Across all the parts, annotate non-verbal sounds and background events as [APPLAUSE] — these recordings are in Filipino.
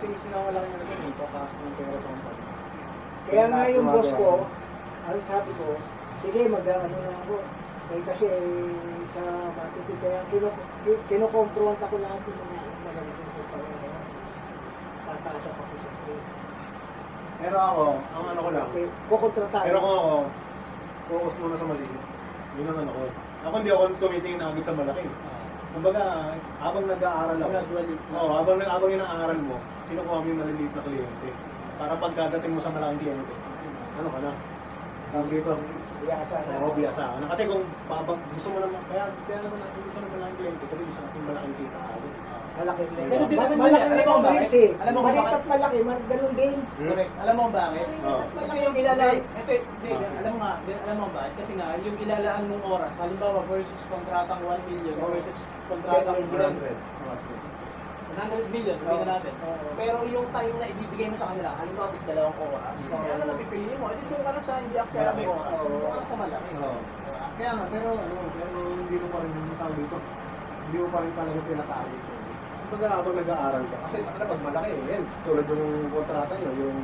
kasi sinawala niya na ganun, papasok ng pera sa company. Kaya nga yung boss ko, ang sabi ko, sige mag-ano na ako. Eh kasi sa marketing, kaya kino, kinokonfront ako lahat yung mga magagawin ko pa rin. Tataasap ako sa state. Pero ako, ang ano ko lang, Okay, kukontratahin. pero kung ako, focus muna sa maliit. Yun ang ano ko. Ako hindi ako tumitingin agad sa malaki. Kumbaga, habang nag-aaral ako, Gradually. Oo, habang, habang yun ang aaral mo, kinukuha mo yung maliliit na kliyente. Para pagkadating mo sa malaking kliyente, ano ka na? Tawag dito, Biyasa na. Oo, biyasa ka na. Kasi kung babag, gusto mo naman, kaya, kaya naman natin gusto ng malaking kliyente, kasi gusto natin malaking kita agad. Malaki Ma- naman malaki yun, na alam mo yung bakit? eh. Alam mo Maliit bakit? at malaki, ganun din. Correct. Alam mo bakit? Kasi yung ilalaan, ito, hindi, alam mo nga, alam mo ba, kasi nga, yung ilalaan mong oras, halimbawa versus kontratang 1 million versus kontratang 100 100 million, sabihin na natin. Pero yung time na ibibigay mo sa kanila, halimbawa, tig dalawang oras, Oo. ano na pipiliin mo? Edi doon ka lang sa hindi acceptable Oo. oras, doon ka lang sa malaki. Oo. Kaya nga, pero ano, pero hindi mo pa rin yung tawag dito. Hindi mo pa rin talaga pinatarget. Kumbaga habang nag-aaral ka. Kasi ano pag malaki, yan, tulad yung kontrata nyo, yung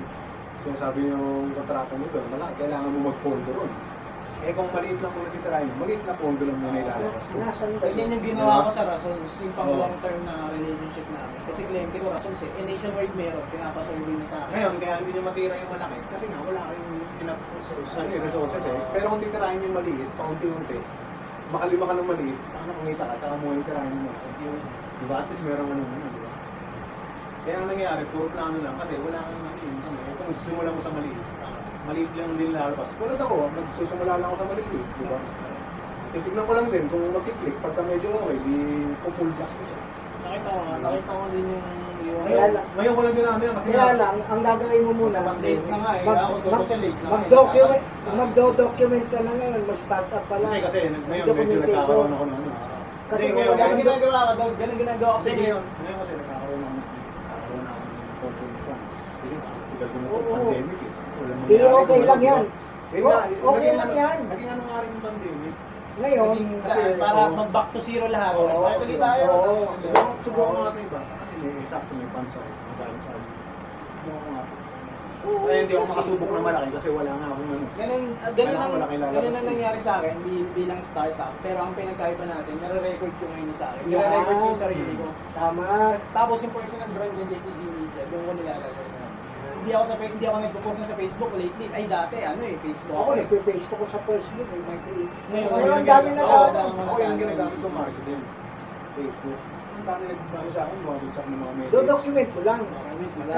sinasabi yung kontrata mo doon, malaki, kailangan mo mag-pondo ron. Eh kung maliit lang kung natitirahin mo, maliit na pondo lang muna ilalabas ba Ganyan yung ginawa ko sa Rasols, yung pang Oo. long term na relationship namin. Kasi kliyente ko Rasols eh, nationwide meron, pinapasurvey na sa akin. Ngayon, kaya hindi niya matira yung malaki. Kasi nga, wala kayong pinap ano, eh, resources eh. Pero kung titirahin yung maliit, paunti-unti, makalima ka ng maliit, paano kumita ka, saka mo yung tirahin mo. Yung, di ba? At least meron ano ano, di ba? Kaya ang nangyari, puro plano lang kasi wala kang ano yun. Ano, eh, kung simula mo sa maliit, maliit lang din lalabas. Tulad ako, nagsusimula lang ako sa maliit, di ba? Titignan ko lang din kung mag-click, pagka medyo okay, di pull gas ko siya. Nakita ko nakita ko din yung... Ngayon, ngayon ko lang din namin kasi Kaya lang, ang gagawin mo muna, Late na nga eh, mag, ako tulog mag, siya late na nga mag-document, magdo-document ka na ngayon, mag-start up pa lang. Hindi kasi ngayon medyo nagkakaroon ako ng ano. Kasi ngayon, Ganun ginagawa ko, Dog. Ganun ginagawa ko Kasi sa ngayon, ngayon kasi nagkakaroon ako nagkakaroon ako ng control funds. Ito, pandemic eh. Hindi, okay lang ba? yan. Nga, okay lang ano- yan. Naging ano nga rin yung pandemic. Ngayon, Naging kasi, para mag-back to zero lahat. Oo, Start ulit tayo. oo. Subukan subukan natin. Kasi may sakto may funds ako. Magaling sa akin. Subukan nga. Kaya hindi ako makasubok ng malaki kasi wala nga akong ano. Ganun, ah, ganun, ang, ganun ang eh. nangyari sa akin bi- bilang startup. Pero ang pinagkaiba natin, nare-record ko ngayon sa akin. Nare-record ko yung sarili ko. tama. Tapos yung personal brand ng JCG Media, doon ko nilalagay. Hindi ako sa hindi ako nagpo-post na sa Facebook lately. Ay dati ano eh, Facebook. Ako, nagpe-Facebook ko sa Facebook, may my creates. Ngayon, ang dami na tao. Ako yung ginagamit ko marketing. Facebook. Dami nagbago sa akin, bumabagsak ng mga media. Do-document mo lang.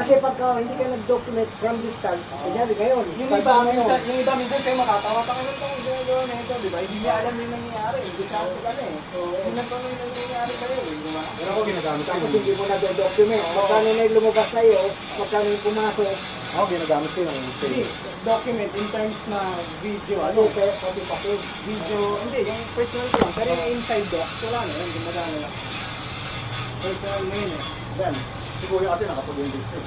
Kasi pagka hindi ka nag-document from start, kunyari ngayon, yung iba, minsan, yung iba minsan kayo makatawa pa kayo itong ginagawa na ito, di ba? Hindi niya alam yung nangyayari. Hindi siya ako ka na eh. Hindi na pa nung nangyayari kayo eh, di ba? Pero ako ginagamit ko Tapos yung... hindi mo na do-document. Magkano na yung lumabas sa'yo, magkano yung pumasok, Ako ginagamit ko yung document in terms na video, ano, ano, pati pati. video, hindi, yung personal ko lang. Pero yung inside doc, wala na yun, gumagana lang. Personal na yun eh. Yan. Si Kuya kasi nakapag-invest eh.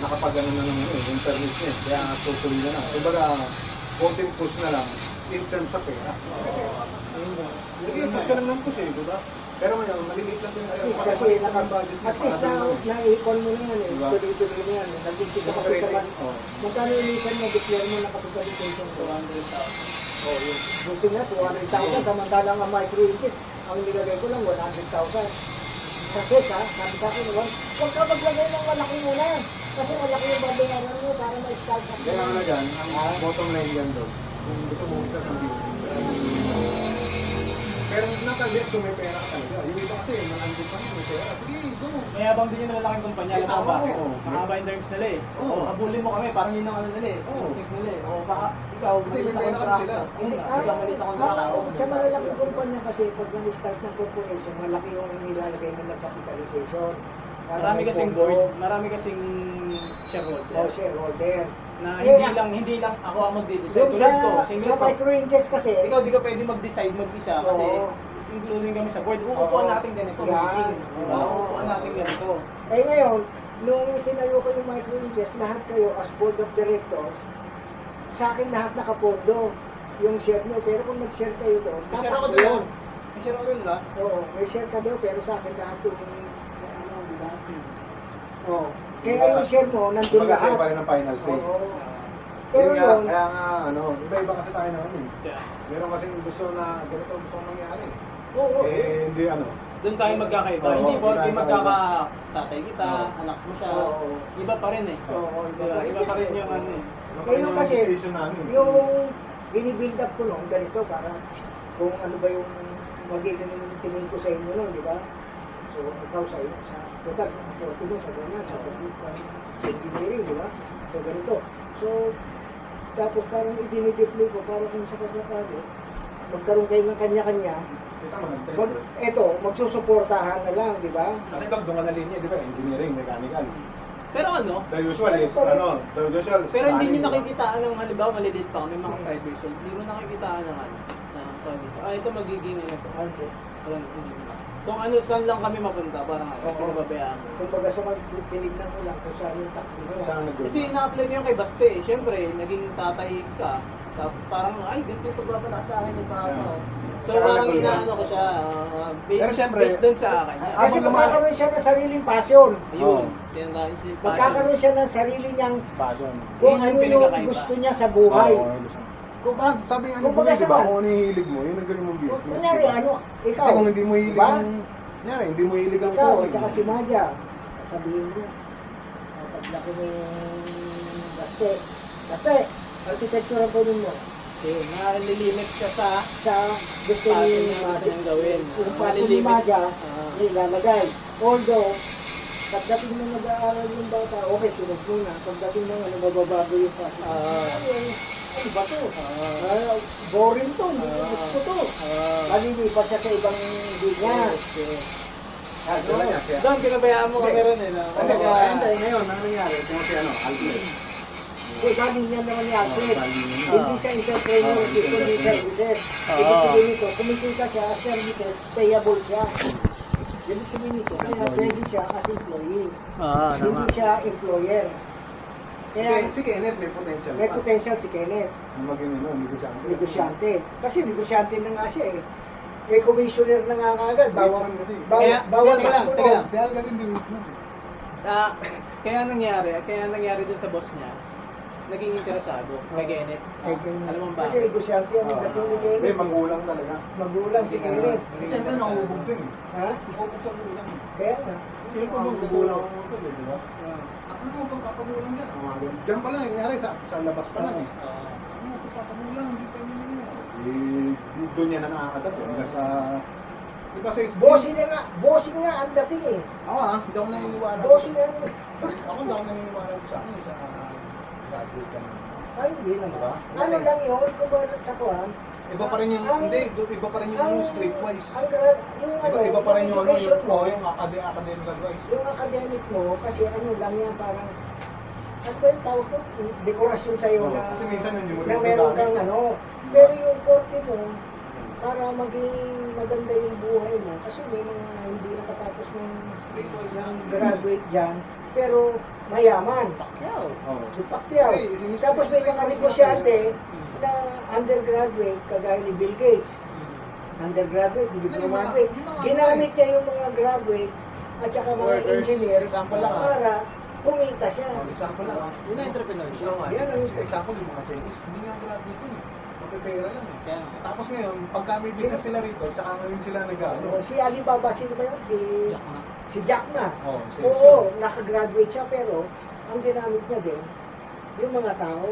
Nakapag-ano na ano, eh, internet niya. eh. Kaya tutuloy na lang. Kumbaga, konting push na lang in terms sa pera. Ayun ba? Hindi, push ka lang ng push eh, di ba? Pero ngayon, maliliit lang din kasi naka-budget at least na, na-icon mo na yan eh. Diba? Tuloy-tuloy na yan. Nag-isip ka kasi ka man. Oh. Magkano yung ilisan mo, declare mo nakapag-validation ko. 200,000. Oh, yun. Buti nga, 200,000. Samantalang ang micro-interest, ang nilagay ko lang 100,000. Kasi ka, sabi sa akin, huwag ka maglagay ng malaki muna. Kasi malaki yung babayaran mo para ma-start up. Kaya nga dyan, ang bottom line yan doon, kung gusto mo kita ng. Pero nakagets kung may pera ka talaga. Yung iba kasi, malambot pa may pera. Sige. May habang din yung malalaking kumpanya, alam mo ba oo. Mahaba yung terms nila eh. Oo. Oo, habulin mo kami, parang yun ang ano nila eh. Oo. Instinct nila eh. O baka ikaw, Hindi, may na pera kontrata. sila. Ah, ikaw maliit na kontrata. Sa malalaking kumpanya kasi, pag nag-start ng corporation, malaki yung nilalagay ng capitalization. Marami kasing board, marami kasing shareholder. O shareholder. Na hindi lang, hindi lang ako ang magde-decide. Yung sa, ko, sa micro-interest kasi, ikaw di ka pwede mag-decide mag-isa kasi Oo. Including kami sa board. Uupuan natin ganito. Yan. Diba? Uupuan natin ganito. eh ngayon, nung tinayo ko yung micro-interest, lahat kayo as board of directors, sa akin lahat nakapondo yung share nyo. Pero kung nag-share kayo doon, May share ako tatakbo doon. yun. May share ako doon, di ba? Oo, may share ka doon, pero sa akin lahat yung, ano, lahat yun. Oo. Kaya yung share mo, nandun Kumbaga sa'yo lahat. pa rin ang final say. Oo. Pero Pero nga, yun, kaya nga, ano, iba-iba kasi tayo naman eh. Kaya, Meron kasi gusto na ganito gusto mangyari. Oo. Eh, hindi ano. Doon tayo magkakaiba. Oo, hindi po, hindi magkakaiba. magkakatatay kita, Oo. anak mo siya. Oo. Iba pa rin eh. Oo, Di ba? Iba pa rin yung ano eh. Ano pa Ngayon yung kasi, situation namin? yung binibuild up ko noon, ganito, para kung ano ba yung magiging tingin ko sa inyo noon, di ba? So, ikaw sa iyo, sa total, sa mo, sa ganyan, sa pagkukan, sa engineering, di ba? So, ganito. So, tapos parang idinideploy ko, para kung sa kasakali, magkaroon kayo ng kanya-kanya, mag, eto, magsusuportahan na lang, di ba? Kasi dog, doon ka na linya, di ba? Engineering, mechanical. Pero ano, The usual is, Pero- ano, the usual is pero hindi nyo nakikitaan ng halimbawa maliliit pa kami mga private vehicle, hindi mo nakikitaan ng ano, ng project. Ah, ito magiging ano to. Ano? Parang hindi mo na. Kung ano, saan lang kami mapunta, parang ano, Oo. pinababayaan mo. Kung baga sa tinignan ko lang kung saan yung takbo ko. Saan nag-go? Kasi na-apply ko yung kay Baste eh. Siyempre, naging tatay ka. Parang, ay, ganito yung pagbabala sa akin yung tao. Yeah. So, Saan parang nag-go inaano ko siya, uh, Pero based, dun sa akin. ah. Kasi Habang magkakaroon siya ng sariling passion. Ayun, Oo. yan na si Magkakaroon siya ng sarili niyang Passion. kung Yun yung ano yung pinagkakaiba. gusto niya sa buhay. Oo, gusto. Kung ba, sabi nga ni Kung baga di ba, sa- kung ano yung hilig mo, yun ang gawin mong business. Kunyari, di ba? ano, ikaw, Kasi kung hindi mo hilig diba? ang, kunyari, hindi mo hilig ang ikaw, at saka si Madja, sabihin mo, "Ah, paglaki mo yung gaste, gaste, architecture ang kunin mo. Okay, nalilimit ka sa Sa gusto Passion ni na gusto Madja, niyang gawin. yung Ah, passion ni nalilimit. Madja, Ah. nilalagay. Although, pagdating mo nag-aaral yung bata, okay, sunod muna. Pagdating mo, ano, mababago yung passion. Ah. Ay, ay, ba to? Ah, boring to, hindi ko Ah. gusto to. Ah. Malilipat siya sa ibang linya. Okay. Ah, Doon, pinabayaan mo kami rin eh. no? Hindi, Kumbaga, kaya hindi, ngayon, ang nangyari, kung si ano, Alfred. Kasi galing niya naman ni Alfred. Oh. Hindi siya entrepreneur, Ah, hindi siya services. Ah. Ibig sabihin nito, kumikita siya as services, payable siya. Ibig sabihin nito, kaya Employee. pwede siya as employee. Ah, Hindi siya employer. Kaya si Kenneth may potential may pa. potential si Kenneth. Na maging ano, negosyante. negosyante. Kasi negosyante na nga siya eh. May commissioner na nga kagad. Bawal, bawal, bawal lang, teka lang. Ah, kaya nangyari, kaya nangyari dun sa boss niya, naging interesado kay Kenneth. Ay, ganun. Alam mo ba? Kasi negosyante ang Ah, dating ni May Kenneth. mangulang talaga. Magulang si Kenneth. Ano, nakubog din. Ha? Nakubog sa gulang. Kaya nga. Sino pa magugulang mo ito, di ba? Ano mo pagpapagulang dyan? Ganun. Diyan pa lang, nangyari sa, sa labas pa lang eh. Ano mo pagpapagulang, hindi pa yun yun. Eh, doon yan na nakakadapo. Hanggang sa... Di ba sa SB? Bossing na nga. Bossing nga ang dating eh. Ako ah, hindi ako naniniwala. Bossing ang... Ako hindi ako naniniwala sa ano, sa graduate. Ay, hindi naman. Diba? Ano lang yun, kung ba sa kuhan. Iba pa rin yung, Ang- hindi, iba pa rin yung ang- streetwise. Ang yung ano, Iba, iba pa rin yung ano, yung, mo, oh, yung acad- academic advice. yung academic mo, kasi ano lang yan, parang, ano ba yung tawag ko? Dekorasyon sa'yo Oo, na, kasi minsan hindi mo na meron kang ano. Pero yung korte mo, para maging maganda yung buhay mo, kasi may mga hindi nakatapos ng, ng graduate dyan, pero mayaman. Pacquiao. Oo. Si Pacquiao. Okay, si. Tapos may mga negosyante na undergraduate, kagaya ni Bill Gates. Undergraduate, hindi graduate. yung mga- Ginamit niya yung mga graduate at saka mga Workers. engineer Example lang. para kumita siya. Oh, example lang. Yun ang entrepreneurship. Yan ang- example, yung mga Chinese, hindi nga graduate yun eh. Mapipera lang eh. Kaya, Tapos ngayon, pagka may business sila rito, tsaka ngayon sila nag-ano. Ano, Si Alibaba, sino ba yun? Si, yak na. Si Jack Ma. Oh, si Oo, nakagraduate siya pero ang ginamit niya din, yung mga tao.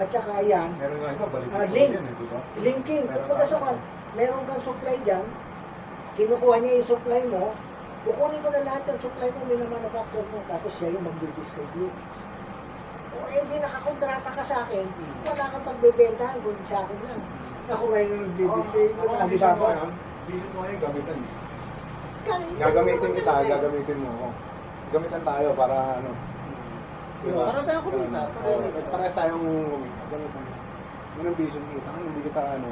At saka yan, Meron nga iba, balik Ah, link. yan eh, di ba? linking. Meron Kung sa ka- meron kang supply dyan, kinukuha niya yung supply mo, kukunin ko na lahat ng supply mo, minamanufacture mo, tapos siya yung mag-distribute. O eh, di nakakontrata ka sa akin, Hmm. wala kang pagbebentahan, kundi sa akin lang. Ako ngayon yung Oo, distribute, ako, ang vision ko Alibaba. ngayon, vision ko ngayon, gamitan. Kahit- Gagamitin kita, gagamitin mo ako. Gamitan tayo para ano. Diba? Para tayo kumita. Parehas tayong kumita. Gamitan. Yun ang vision kita. Hindi kita ano,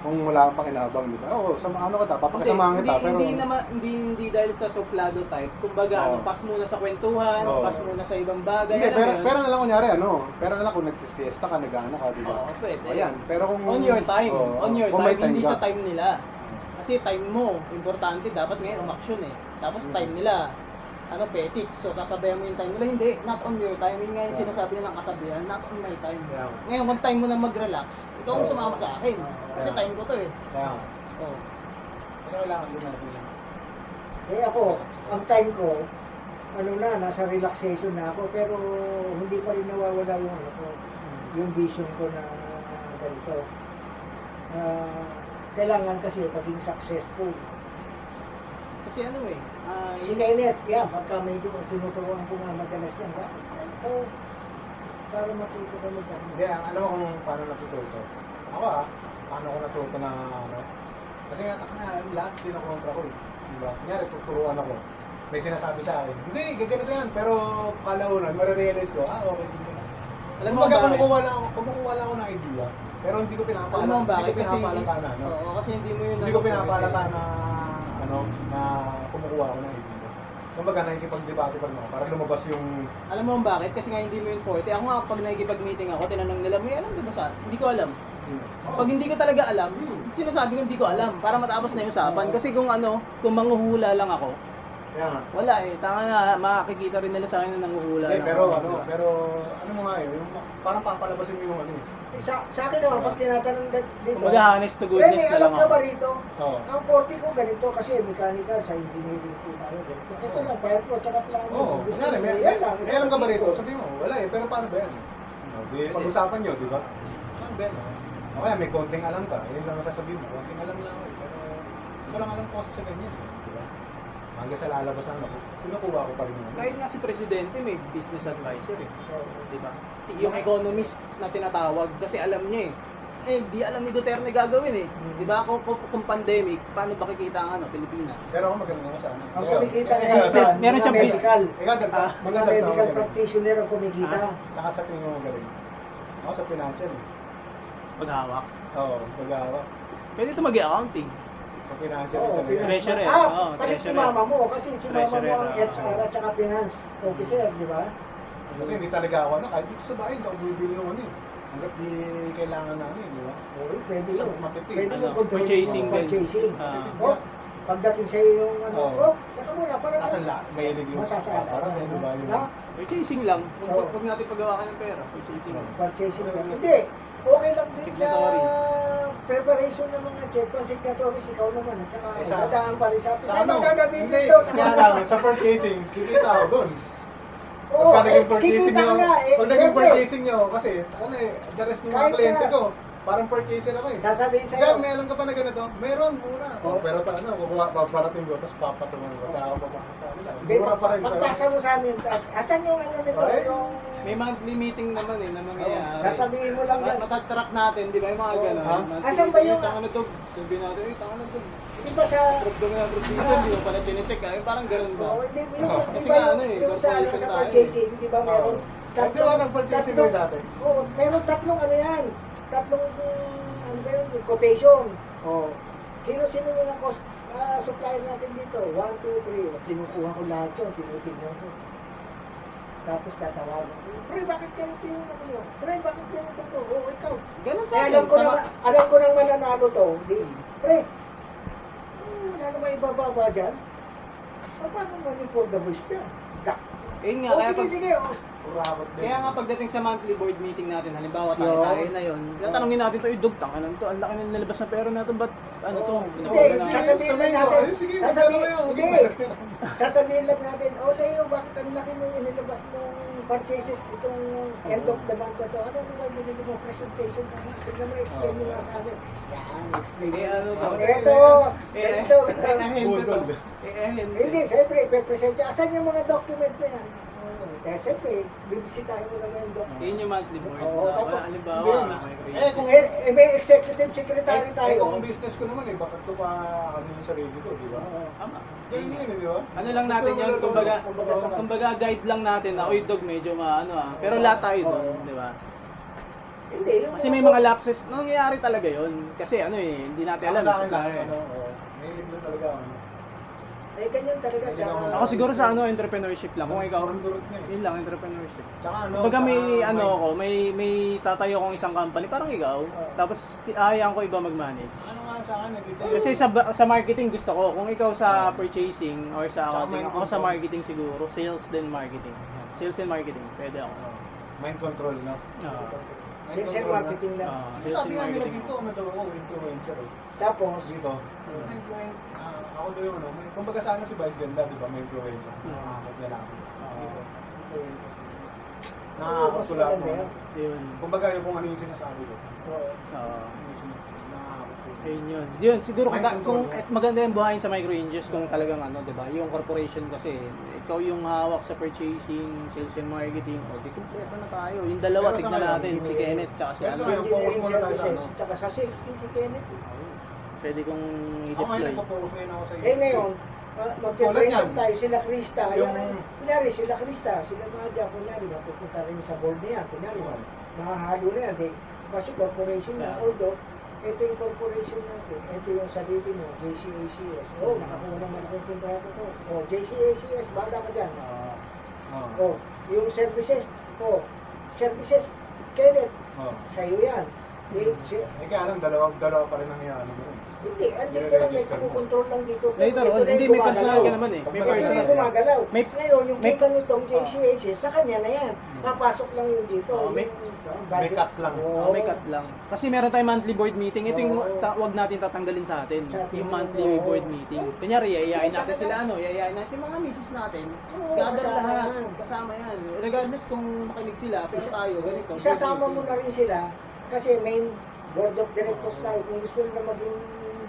kung wala kang pakinabang, di ba? Oo, sa ano kita, papakasamahan Hindi, kita, hindi, pero... hindi, naman, hindi, hindi dahil sa suplado type. Kumbaga, Oo. ano, pass muna sa kwentuhan, Oo. pass muna sa ibang bagay. Hindi, mo pera, yun? pera na lang kunyari, ano, pera na lang kung nagsisiesta ka, nag-ano ka, di ba? Oo, pwede. O yan, pero kung... On your time. Oo, on your kung time, may hindi ka. sa time nila. Kasi time mo, importante. Dapat ngayon umaksyon eh. Tapos Mm. time nila. ano, petics. So, sasabayan mo yung time nila. Hindi, not on your time. Yun nga yung Yeah. sinasabi nilang kasabihan, not on my time. Nga. Ngayon, kung time mo na mag-relax, ikaw ang sumama sa akin. Kasi Yeah. time ko to eh. Nga. Oh. Pero kailangan din natin lang. Eh ako, ang time ko, ano na, nasa relaxation na ako, pero hindi pa rin nawawala yung ano ko, yung vision ko na ganito. Na kailangan kasi maging successful. Kasi ano eh, ah, Si Kenneth, yeah, pagka may tinuturuan ko nga madalas yan, ba? Ito, para matuto ka mo dyan. Hindi, ang- alam mo kung paano natututo. Ako ah, paano ko natuto na ano. Kasi nga, na, lahat kinokontra ko eh. Diba? Kunyari, tuturuan ako. May sinasabi sa akin, hindi, gaganito yan. Pero kalaunan, marirealize ko, ah, okay. hindi na. alam mo Kumbaga, bakit? kumukuha lang, ako- kumukuha lang ako ng idea. Pero hindi ko Alam mo pinapaalala, hindi bakit? ko Kasi, pinapaalata na, no? Oo, kasi hindi mo yun. Hindi ko ano, pinapaalata eh. na, ano, na kumukuha ako ng idea. Kumbaga, nakikipag-debate pa rin ako para lumabas yung Alam mo bakit? Kasi nga hindi mo yun forte. Ako nga, pag nakikipag-meeting ako, tinanong nila, may alam ka ba sa? Hindi ko alam. Pag hindi ko talaga alam, sinasabi ko hindi ko alam para matapos na yung usapan. Kasi kung ano, kung manghuhula lang ako, nga. wala eh. Tanga na, makakikita rin nila sa akin na nanguhula Eh, pero ako. ano, pero ano mo nga yun, yung parang papalabasin mo yung ano eh. Sa, sa akin naman, pag tinatanong dito, Kumbaga honest to goodness na alam lang ka ako. ba rito? Oo. Ang 40 ko ganito kasi mechanical sa engineering po tayo ganito. Ito lang, fire ko, tsaka plan. Oo, kunyari, may, may, may alam ka ba rito? Sabi mo, wala eh, pero paano ba yan? Di, pag-usapan nyo, di ba? Paano ba yan? O kaya may konting alam ka, yun lang ang sasabihin mo, konting alam lang ako eh, pero hindi ko lang alam kung sa ganyan, di ba? Hanggang sa lalabas na ako, kinukuha ko pa rin yun. Kahit nga si Presidente may business advisor eh. Di ba? Yung economist na tinatawag kasi alam niya eh. Eh, di alam ni Duterte gagawin eh. Di ba? Kung, kung, kung pandemic, paano ba kikita ang ano, Pilipinas? Pero ako magaling ako sa ano. Ang kumikita business, sa meron mga siyang medical. Ikaw, Ah, Mga medical practitioner ang kumikita. Ah. Saka sa tingin mo magaling. Ako sa financial eh. Paghawak. Oo, pag-aawa. Pwede ito mag-accounting. Sa financial Oo, finance. Treasurer, Ah, oo, kasi si mama mo, kasi si mama mo ang. HR at saka finance officer, di ba? Kasi hindi talaga ako ano, kahit dito sa bahay, hindi ako bibili ng ano eh. Hanggat di kailangan namin, di ba? Oo, pwede Sa yun. matipid, Pwede ano, mo control purchasing din. purchasing. Ah. Pagdating sa iyo yung ano, Oo. oh, saka muna, para sa... Kasan lahat, mahilig yung Masasala. parang di ba? Yung, Ha? Purchasing lang. Huwag Oo. huwag natin paggawa ng pera. Purchasing. Oo. Purchasing lang. Hindi. Okay lang din sa Signatory. preparation ng mga check on signatories, ikaw naman. At saka, Eh, sa- dadaan pa rin sa sa ano? gagawin Hindi, dito. kaya lang, sa purchasing, kikita ako doon. Pagka naging eh, purchasing nyo, eh, pag naging siyempre, purchasing nyo, kasi, ano eh, the rest ng mga kliyente ko, parang purchaser ako eh. Sasabihin sa'yo. Diyan, meron ka pa na ganito? Meron, mura. Oo. Oh, pero ta, ano, kukuha, paparating ko, tapos papatungan ko, kaya ako papasok sa kanila. Hindi, Mura pa rin. Pagpasa mo sa amin, asan yung ano nito? Yung, May monthly meeting naman eh na mangyayari. sasabihin mo lang yan. Ma- Matatrack natin, di ba? Yung mga gano'n. Asan ba yung- eh, Tanga na to. Sabihin natin, eh, tanga na to. Di ba sa... Approve daw nga, approve dito. Hindi mo pala chinecheck ah. Parang gano'n ba? Oo, hindi, yung, Oo. di Kasi ba nga, ano eh, yung sa, ano, sa tayo. purchasing, di ba meron? Oo. Hindi ba nag-purchasing tatlong- kayo dati? Oo, meron tatlong ano yan. Tatlong, mm, ano ba yun, quotation. Oh. Sino-sino yung cost, ah, supplier natin dito? One, two, three. Kinukuha ko lahat yun, tinitignan ko. Tapos tatawagan ko. Pre, bakit ganito yung ano mo? Pre, bakit ganito to? Oo, ikaw. Ganun sa Eh, alam ko na, alam ko nang mananalo to. Di, Hmm. pre, hmm, wala namang ibababa dyan. Paano mo yung for the voice pa? Da. Yun nga, O, kaya sige, pag, sige. oh. Kaya nga pagdating sa monthly board meeting natin, halimbawa tayo, tayo na yun, tatanungin natin to, idog, tanga to, ang laki ng nilabas na pera natin, ba't ano to? Hindi, na- sasabihin lang natin. eh, sige, Sasabihin, hindi. Sasabihin lang natin, oh Leo, bakit ang laki nung inilabas mong purchases itong end of the month na to? Ano naman binili mo presentation mo? Sige mo, explain mo lang sa amin. Yan, explain Eh, mo. ano to? Ito, Eh, ito. eh, eh, ito. Eh, eh, Hindi, siyempre, ipipresent niya. Asan yung mga document na yan? Kaya siyempre, bibisitahin mo lang yung document. Yun yung monthly board. Oo, na tapos, wala, halimbawa, may Eh, kung Eh, eh, may executive secretary Eh, tayo. eh, kung business ko naman eh, bakit ko pa ano yung sarili ko, di ba? Tama. Ganyan yun eh, di ba? Ano lang natin yun, kumbaga, Kumbaga, kumbaga guide lang natin na, uy dog, medyo maano ah. Pero lahat tayo doon, Oo. di ba? Hindi. yung Kasi may mga lapses, nangyayari talaga yun. Kasi ano eh, hindi natin alam. Sa akin lang, ano, oo. May libro talaga ako. Eh, ganyan talaga. Ganyan tsaka- ako. Ako siguro sa ano, entrepreneurship lang. Kung ikaw, Durot-durot na eh. yun lang, entrepreneurship. Tsaka ano, Kumbaga may tsaka ano may- ako, may may tatayo akong isang company, parang ikaw. Oo. Tapos hayaan ko iba mag-manage. Ano nga sa akin, nagkita Kasi sa sa marketing gusto ko. Kung ikaw sa purchasing or sa Tsaka accounting, mind ako sa control. marketing siguro. Sales then marketing. Sales and marketing. Pwede ako. Mind control, no? Ah. Sales and marketing lang. Ah, Kasi sales sabi and nga nila marketing. dito, ano daw ako, influencer. eh. Tapos, Dito, ah, ako daw yung ano, may- kumbaga sana si Vice ganda, di ba, may influencer. Hmm. Nakakakot niya lang. Nakakakot ko. Kumbaga yung kung ano yung sinasabi ko. Oo. Ah. Ayun yun. Yun, siguro kung, kung maganda yung buhayin sa micro ranges kung talagang ano, 'di ba? Yung corporation kasi ikaw yung hawak sa purchasing, sales and marketing, o di kumpleto na tayo. Yung dalawa Pero sa tignan natin, si Kenneth tsaka si Pero ano. sa ngayon, focus muna tayo sa ano. Tsaka sa sales, hindi Kenneth. Pwede kong Ako i-deploy. nagpo-focus ngayon ako sa Eh ngayon, uh, magpe-present yan. tayo, sila Krista. Yung- Yung... Kunyari, sila Krista, sila Nadia, kunyari, mapupunta rin sa board niya. Kunyari, Oo. mahahalo na yan. Eh, kasi corporation na, Yeah. although, ito yung corporation natin, ito yung sabihin mo, JCACS. Oh, nakakuha ng malaking kontrata to. Oh, JCACS, bahala ka dyan. Ah, Oo. Oh, yung services, oh, services, Kenneth, Oo. sa'yo yan. Yung, si, Eh kaya lang, dalawa, dalawa pa rin ang mo. Eh. hindi, andito lang, may kumukontrol lang dito. Later on, hindi may personal ka naman eh. May personal. gumagalaw. May- Ngayon, yung may- kita nitong JCH, sa kanya na yan. Papasok lang yung dito. Oh, may- cut lang. Oh, may cut lang. Kasi meron tayong monthly board meeting. Ito yung ta- wag natin tatanggalin sa atin. Yung monthly board meeting. Kunyari, yayain natin sila ano, yayain natin yung mga misis natin. Gather kasama lahat. yan. Kasama yan. Regardless kung makinig sila, pero tayo, ganito. Isasama mo na rin sila kasi main board of directors tayo. Kung gusto nila maging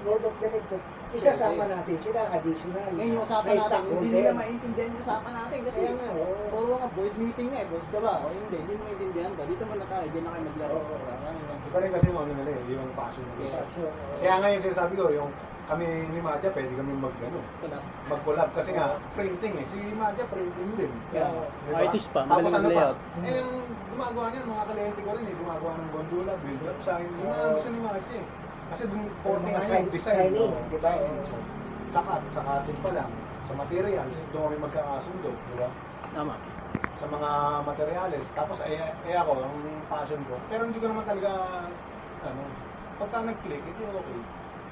board of directors, isasama Pwede. natin sila additional. Ngayon yung usapan natin, hindi nila maintindihan yung usapan natin kasi Kaya nga, oo. puro nga board meeting nga eh, boss ka ba? O hindi, hindi mo maintindihan ba? Dito muna tayo, dyan na kayo maglaro. Iba rin kasi yung ano nila eh, yung passion nila. Kaya nga yung sinasabi ko, yung kami ni Madja, pwede kami mag, ano, mag-collab kasi nga, printing eh. Si Madja, printing din. Yeah. Diba? Artist pa, Tapos magaling ano pa, eh yung gumagawa niyan, mga kalente ko rin eh, gumagawa ng gondola, build up sa akin. Yung mga gusto ni Madja eh. Kasi dun, porting mga nga side design. So, sakat, sakatin pa lang. Sa materials, doon kami magkakasundo, di ba? Tama. sa mga materials. Tapos eh, eh ako, ang passion ko. Pero hindi ko naman talaga, ano, pagka nag-click, hindi okay.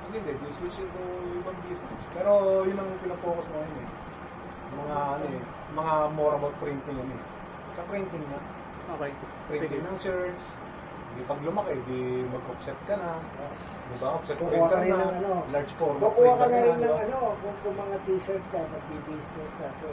Pag hindi, di switching ko ibang business. Pero yun ang pinapokus mo ngayon eh. Mga ano eh, mga more about printing yun eh. Sa printing na, Okay. printing ng shirts, di pag lumaki, di mag-offset ka na. Di ba? Offset Kukuha printer ka rin na, ng ano. large format Kukuha ka na rin ng ano, kung, kung mga t-shirt ka, mag-business ka. So,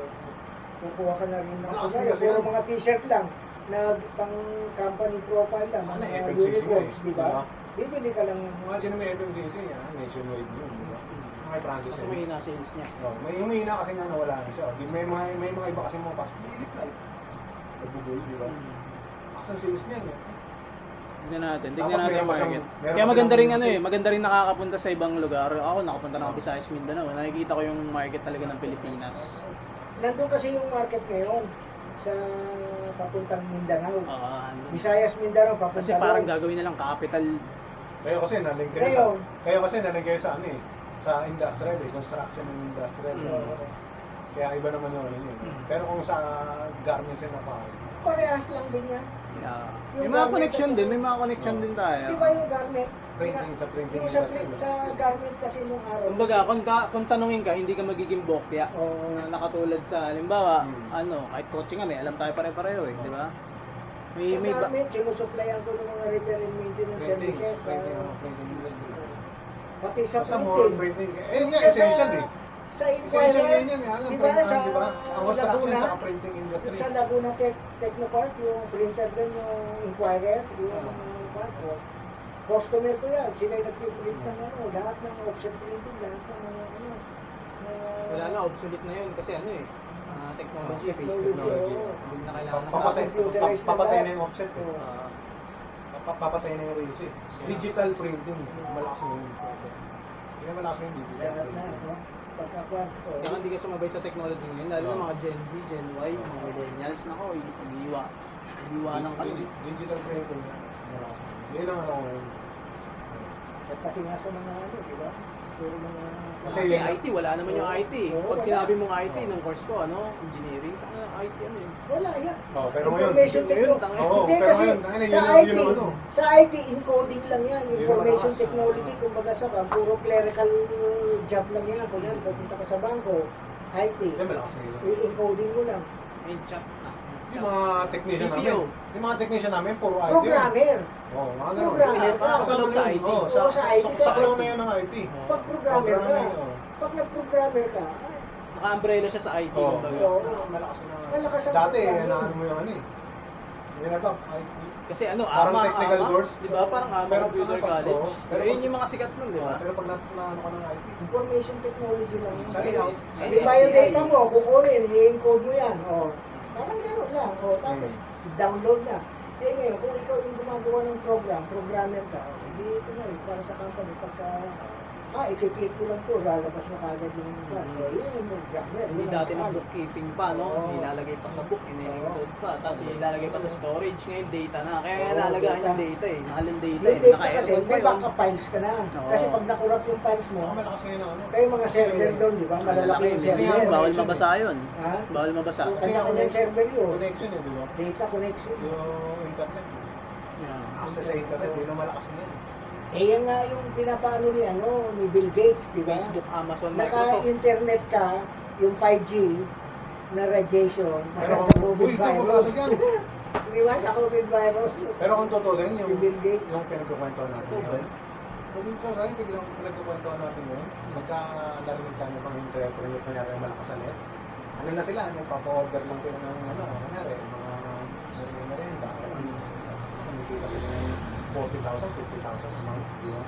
kukuha ka na rin ng kunyari, kasi yan. mga t-shirt lang, na pang company profile lang, Ano, mga uniforms, di ba? diba? Bibili ka lang. Mga din may FMCG, ah, nationwide yun, di ba? Mga Francis Kasi may na sales niya. Oh, may humina kasi nga nawala na siya. Di may mga may mga iba kasi mga pasok. Dilip lang. Nagbubul, di ba? Hmm. Action sales niyan eh. Tignan natin, Tapos tignan natin yung market. Kaya maganda rin ano eh, maganda rin nakakapunta sa ibang lugar. Ako nakapunta na ako Visayas, Mindanao. Nakikita ko yung market talaga ng Pilipinas. Nandun kasi yung market ngayon sa papuntang Mindanao. Ah, ano. Visayas, Mindanao, papunta Kasi parang doon. gagawin na lang capital. Kayo kasi naling kayo Ngayon. sa, kayo kasi naling kayo sa ano eh, sa industrial eh, construction and industrial. Mm. Oo. Kaya iba naman yun ano yun. Mm. Pero kung sa garments and apparel, Parehas lang din yan. Yeah. Yung May mga garment connection din, may mga connection din tayo. Di ba yung garment? printing sa printing Yung sa, sa garment kasi nung araw. Kumbaga, kung, ka, kung tanungin ka, hindi ka magiging bokya. Na nakatulad sa, halimbawa, Hmm. ano, kahit kotse nga, may alam tayo pare-pareho eh, di ba? May, Sa may ba- garment, sinusuplayan ko ng mga repair and maintenance Printing, services. printing, ah, ano, printing pati sa printing. printing. Eh, nga, Sa- essential eh. Sa Inquirer, di ba printing, sa? Ang construction Laguna, at printing industry. sa Laguna Tech, Technopark, yung printer din, yung Inquirer, yung uh, oh, customer ko yan. Sila yung nagpiprint ng ano, lahat ng offset printing, lahat ng ano. mga- wala na, obsolete na yun kasi ano eh, ah, technology, face Technology. Hindi na kailangan ng Papatay, papatay na yung offset. Ah, Pa- Papatay na yung rails eh. Digital printing. Malakas na yun. Hindi na malakas na yung digital printing. Kaya hindi ka sumabay sa technology ngayon, lalo na mga Gen Z, Gen Y, mga millennials, nako, iniiwa. Iniiwa ng ano. Digi- Digital printing. Malakas na yun. Yun lang ako ngayon. At pati nga sa mga ano, di ba? Puro mga... Kasi IT, wala naman yung IT. Pag sinabi mong IT, nung course ko, ano, engineering, IT ano yun. Wala yan. Oh, pero ngayon, Information ngayon, technology. Oo, Hindi pero ngayon, sa IT, yun ano. sa IT, encoding lang yan. Information technology, kumbaga sa ka, puro clerical job lang yan. Kung yan, pupunta ka sa bangko, IT, Yan, malakas i-encoding mo lang. Yung chat na. Yung mga technician namin, yung mga technician namin, puro IT. Programmer. Oo, oh, mga ganun. Programmer Sa na yun. IT. Oo, sa, sa sa, IT sa, saklaw na yun ng IT. Pag programmer ka, pag nag-programmer ka, Naka-umbrella siya sa IT. Oo. Malakas na. Malakas ang Dati, programming. naano mo yung ano eh. Nag IT. Kasi ano, Parang AMA, technical AMA, course. Di ba? Parang AMA Pero Computer College. Pero Pero yun yung mga sikat nun, di ba? Pero pag na, naano ka ng IT, information technology lang. yun. Ay, Di ba yung data mo, kukunin, i-encode mo yan. O, parang gano'n lang. O, tapos, download na. Eh ngayon, kung ikaw yung gumagawa ng program, programmer ka, hindi ito na rin, para sa company, pagka, ah, i-click ko lang to, lalabas na kagad yung, Mhm. o, yun yung programmer. Hindi dati na bookkeeping pa, no? Oo. Ilalagay pa sa book, ine-encode pa. Tapos Oo. ilalagay pa sa storage. Ngayon, data na. Kaya Oo, nalalagaan data. yung data eh. Mahal yung data Yung eh. data kasi, Naka-aircon pa may yun. backup files ka na. Oo. Kasi pag nakurap yung files mo, Baka malakas ngayon ang ano. kayo mga server doon, di ba? Malalaki Malalaki yung yun. Kasi server. Bawal mabasa yun. Ha? Bawal mabasa. Kasi kanya-kanyang server yun. Connection eh, di ba? Data connection. Yung internet. Yeah. Access sa internet, yun ang malakas ngayon. Eh, yan nga yung pinapaano ni, ano, ni Bill Gates, di ba? Facebook, Amazon, Microsoft. Naka-internet ka, yung 5G na radiation, Pero maka sa COVID uy, virus. mabasag yan. [LAUGHS] Di ba? Sa COVID virus. Pero kung totoo din, yung, Yung Bill Gates. yung pinagkukwento natin yun. Kung ito rin, biglang pinagkukwento natin yun, magka narinig tayo ng entrepreneur na nangyari ang malakas na net. Ano na sila, nagpapa-order lang sila ng ano, nangyari, mga mga merienda. Kumikita sila ng 40,000, 50,000 a month, di ba?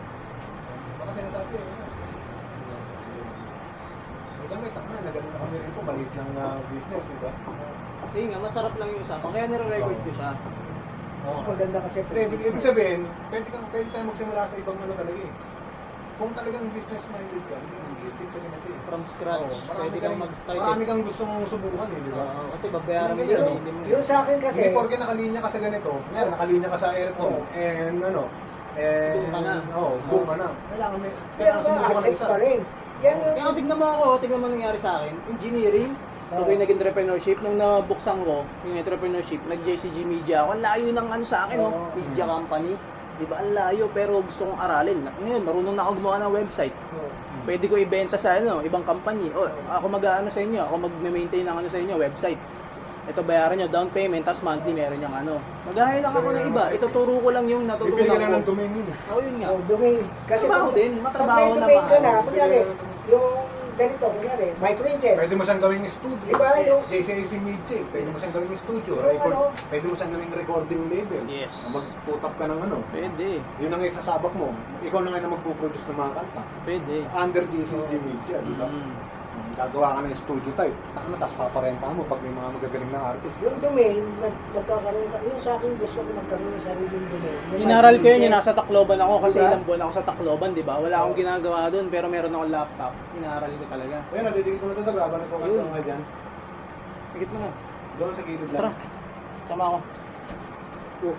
Baka sinasabi eh. Ito may takna, nagaling na kami rin po, maliit lang na business, di ba? Hindi nga, masarap lang yung usapan. Kaya nire-record ko siya. Mas maganda kasi. Ibig sabihin, pwede, kang, pwede tayo magsimula sa ibang ano talaga eh. Kung talagang business minded ka, i-stick ka rin natin eh. From scratch. Oo, marami Pwede kang mag-start. Marami eh. kang gustong subukan eh, di ba? Oo, kasi babayaran mo Hindi yun. ganun. Hindi mo Yung sa akin kasi, Kasi porke nakalinya ka sa ganito, kunyari nakalinya ka sa aircon, and ano, and, Boom ka na. Oo, boom ka na. Kailangan may, kailangan sumubukan ng access isa. pa rin. Yan yung, Kaya tignan mo ako, tignan mo nangyari sa akin. Engineering, Oo. okay, nag-entrepreneurship. Nung nabuksan ko, yung entrepreneurship, nag-JCG Media ako. Ang layo ng ano sa akin, no? Oo. Media company. Di ba, ang layo, pero gusto kong aralin. Ngayon, marunong na ako gumawa ng website. oh, Pwede ko ibenta sa ano, ibang company. O, ako mag-ano sa inyo, ako mag-maintain ng ano sa inyo, website. Ito bayaran nyo, down payment, tapos monthly meron yung ano. Mag-hire lang ako ng iba. Ituturo ko lang yung Bibili ka natutunan na ng ko. domain yun eh. Oo, yun nga. oh, domain. Kasi Trabaho din, matrabaho na domain ka na, mahal. kunyari, yung ganito, kunyari, microinjet. Pwede mo siyang gawing studio. Di ba, yung- JCAC Music, pwede mo siyang gawing studio. Record, ano? pwede mo siyang gawing recording label. Yes. Mag-put up ka ng ano. Pwede. Yun ang isasabak mo. Ikaw na nga na magpo-produce ng mga kanta. Pwede. Under JCG Media, di ba? Mm. Gagawa ka ng studio type. Ano, tapos paparenta mo pag may mga magagaling na artist. Yung domain, nag- nagkakaroon ka, yung sa akin gusto ko magkaroon ng sariling domain. Yung Inaral ko yun, yung nasa Tacloban ako kasi Diba? ilang buwan ako sa Tacloban, di ba? Wala akong ginagawa doon pero meron akong laptop. Inaral ko talaga. Kaya nadidikit mo na ito sa graba na po Yun. ka dyan. Higit mo na. Doon sa gilid Tara. lang. Sama ako. Oh.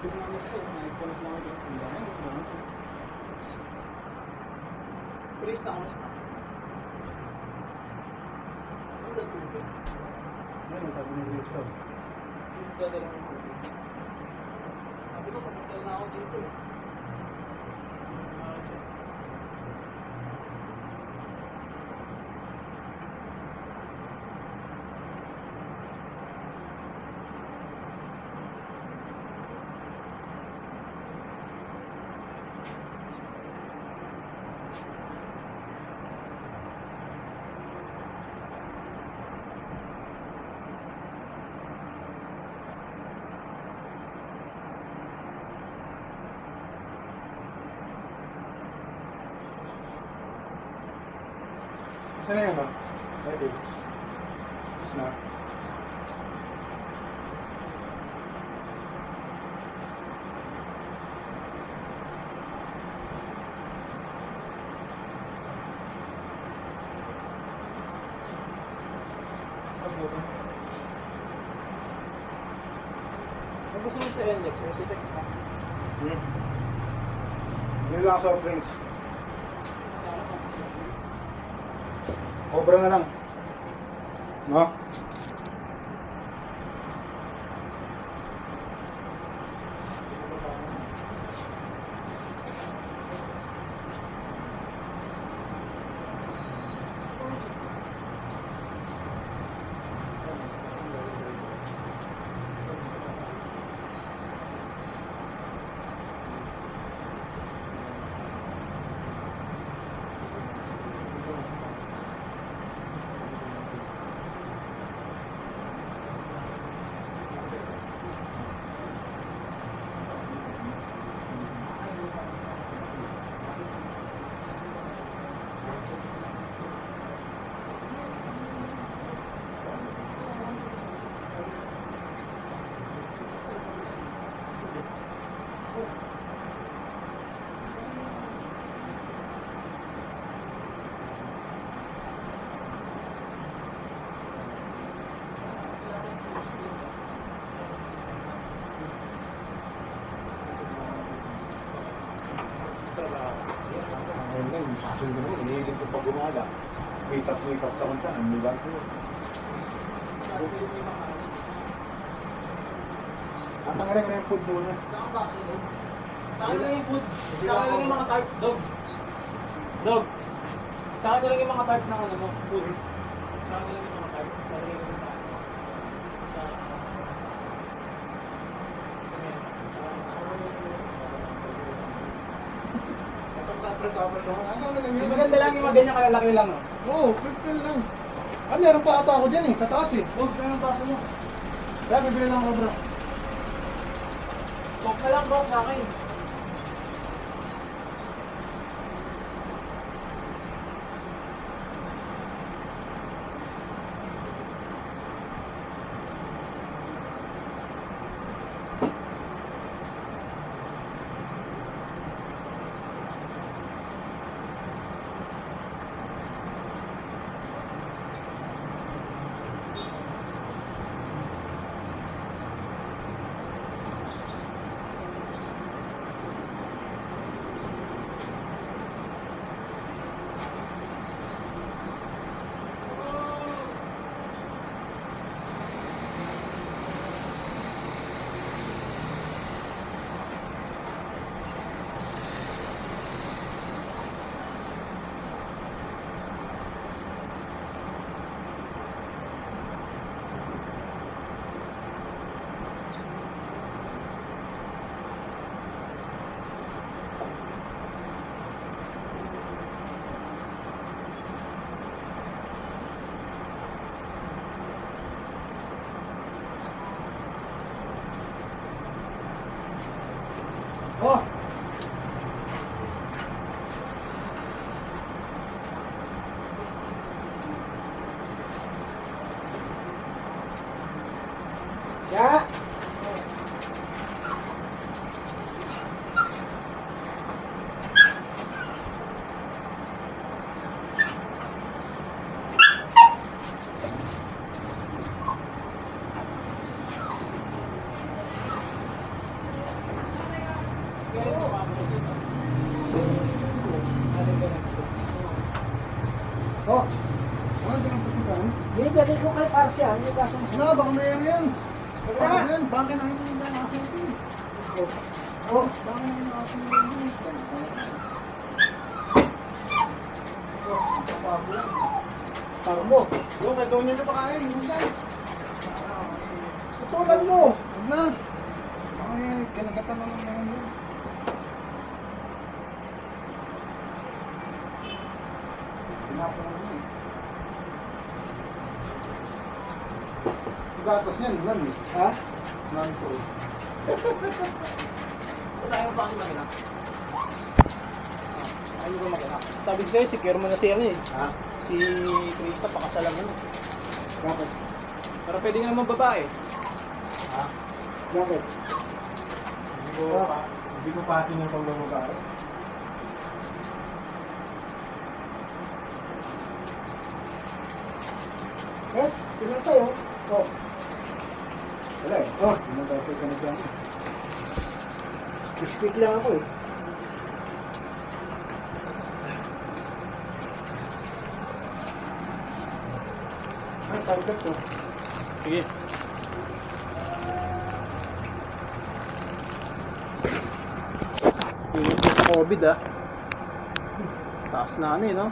Kapatid na next year, naipulit na ako dito. Ang dami, ang dami. Please na ako sa Ang datubig. Ayun, sabi ni Cristo. Yung dadala ng tubig. Sabi ko, papuntal na ako dito. eh. Saan na yan ba? Ready. Tapos na. Kung gusto mo sa LX, or si text ka. Hmm. Yun lang soft drinks. Obra na lang. No? Ayun nga, yung passion ko mo, inihilig ko pag gumala. Wait up, wait up sa kung saan, ang lugar ko. At ang rin yung food muna. Saan lang yung food? Saan lang yung mga type? Dog. Dog. Saan lang yung mga type ng ano mo? Food. Saan lang yung mga type? Saan lang yung mga type? Mas maganda lang kalalaki lang. oh. Oo, pipil lang. Ah, meron pa ata ako dyan eh, sa taas eh. Dog, saan yung baso mo? Kaya bibili lang ako bro. Dog ka lang ba sa akin? Kay Parsia, yung kaso Na, baka mayroon yan. Wala. Baka yan, baka na hindi na ako ito. Oh, Baka na hindi ako ito. tao mo. Yung may doon nyo pa kain, minsan. Tutulan mo. Huwag na. Baka yan, kinagatan na lang naman yun. Tinapon na yun. Gatas niyan, nan eh. Ha? Nan po. Wala yung pang mag-anak. Ayaw ko mag-anak. Sabi ko sa'yo, si Kermo na siya eh. Ha? Si Krista, pakasalan mo na. Bakit? Pero pwede nga naman babae. Ha? Bakit? Hindi ko pa, hindi ko pasin yung paglulugar. Eh, sino sa'yo? Oh, Wala eh. Oh, pinag-offer ka na dyan. speak lang ako eh. Ay, target ko. Sige. COVID ah. Taas na ano eh, no?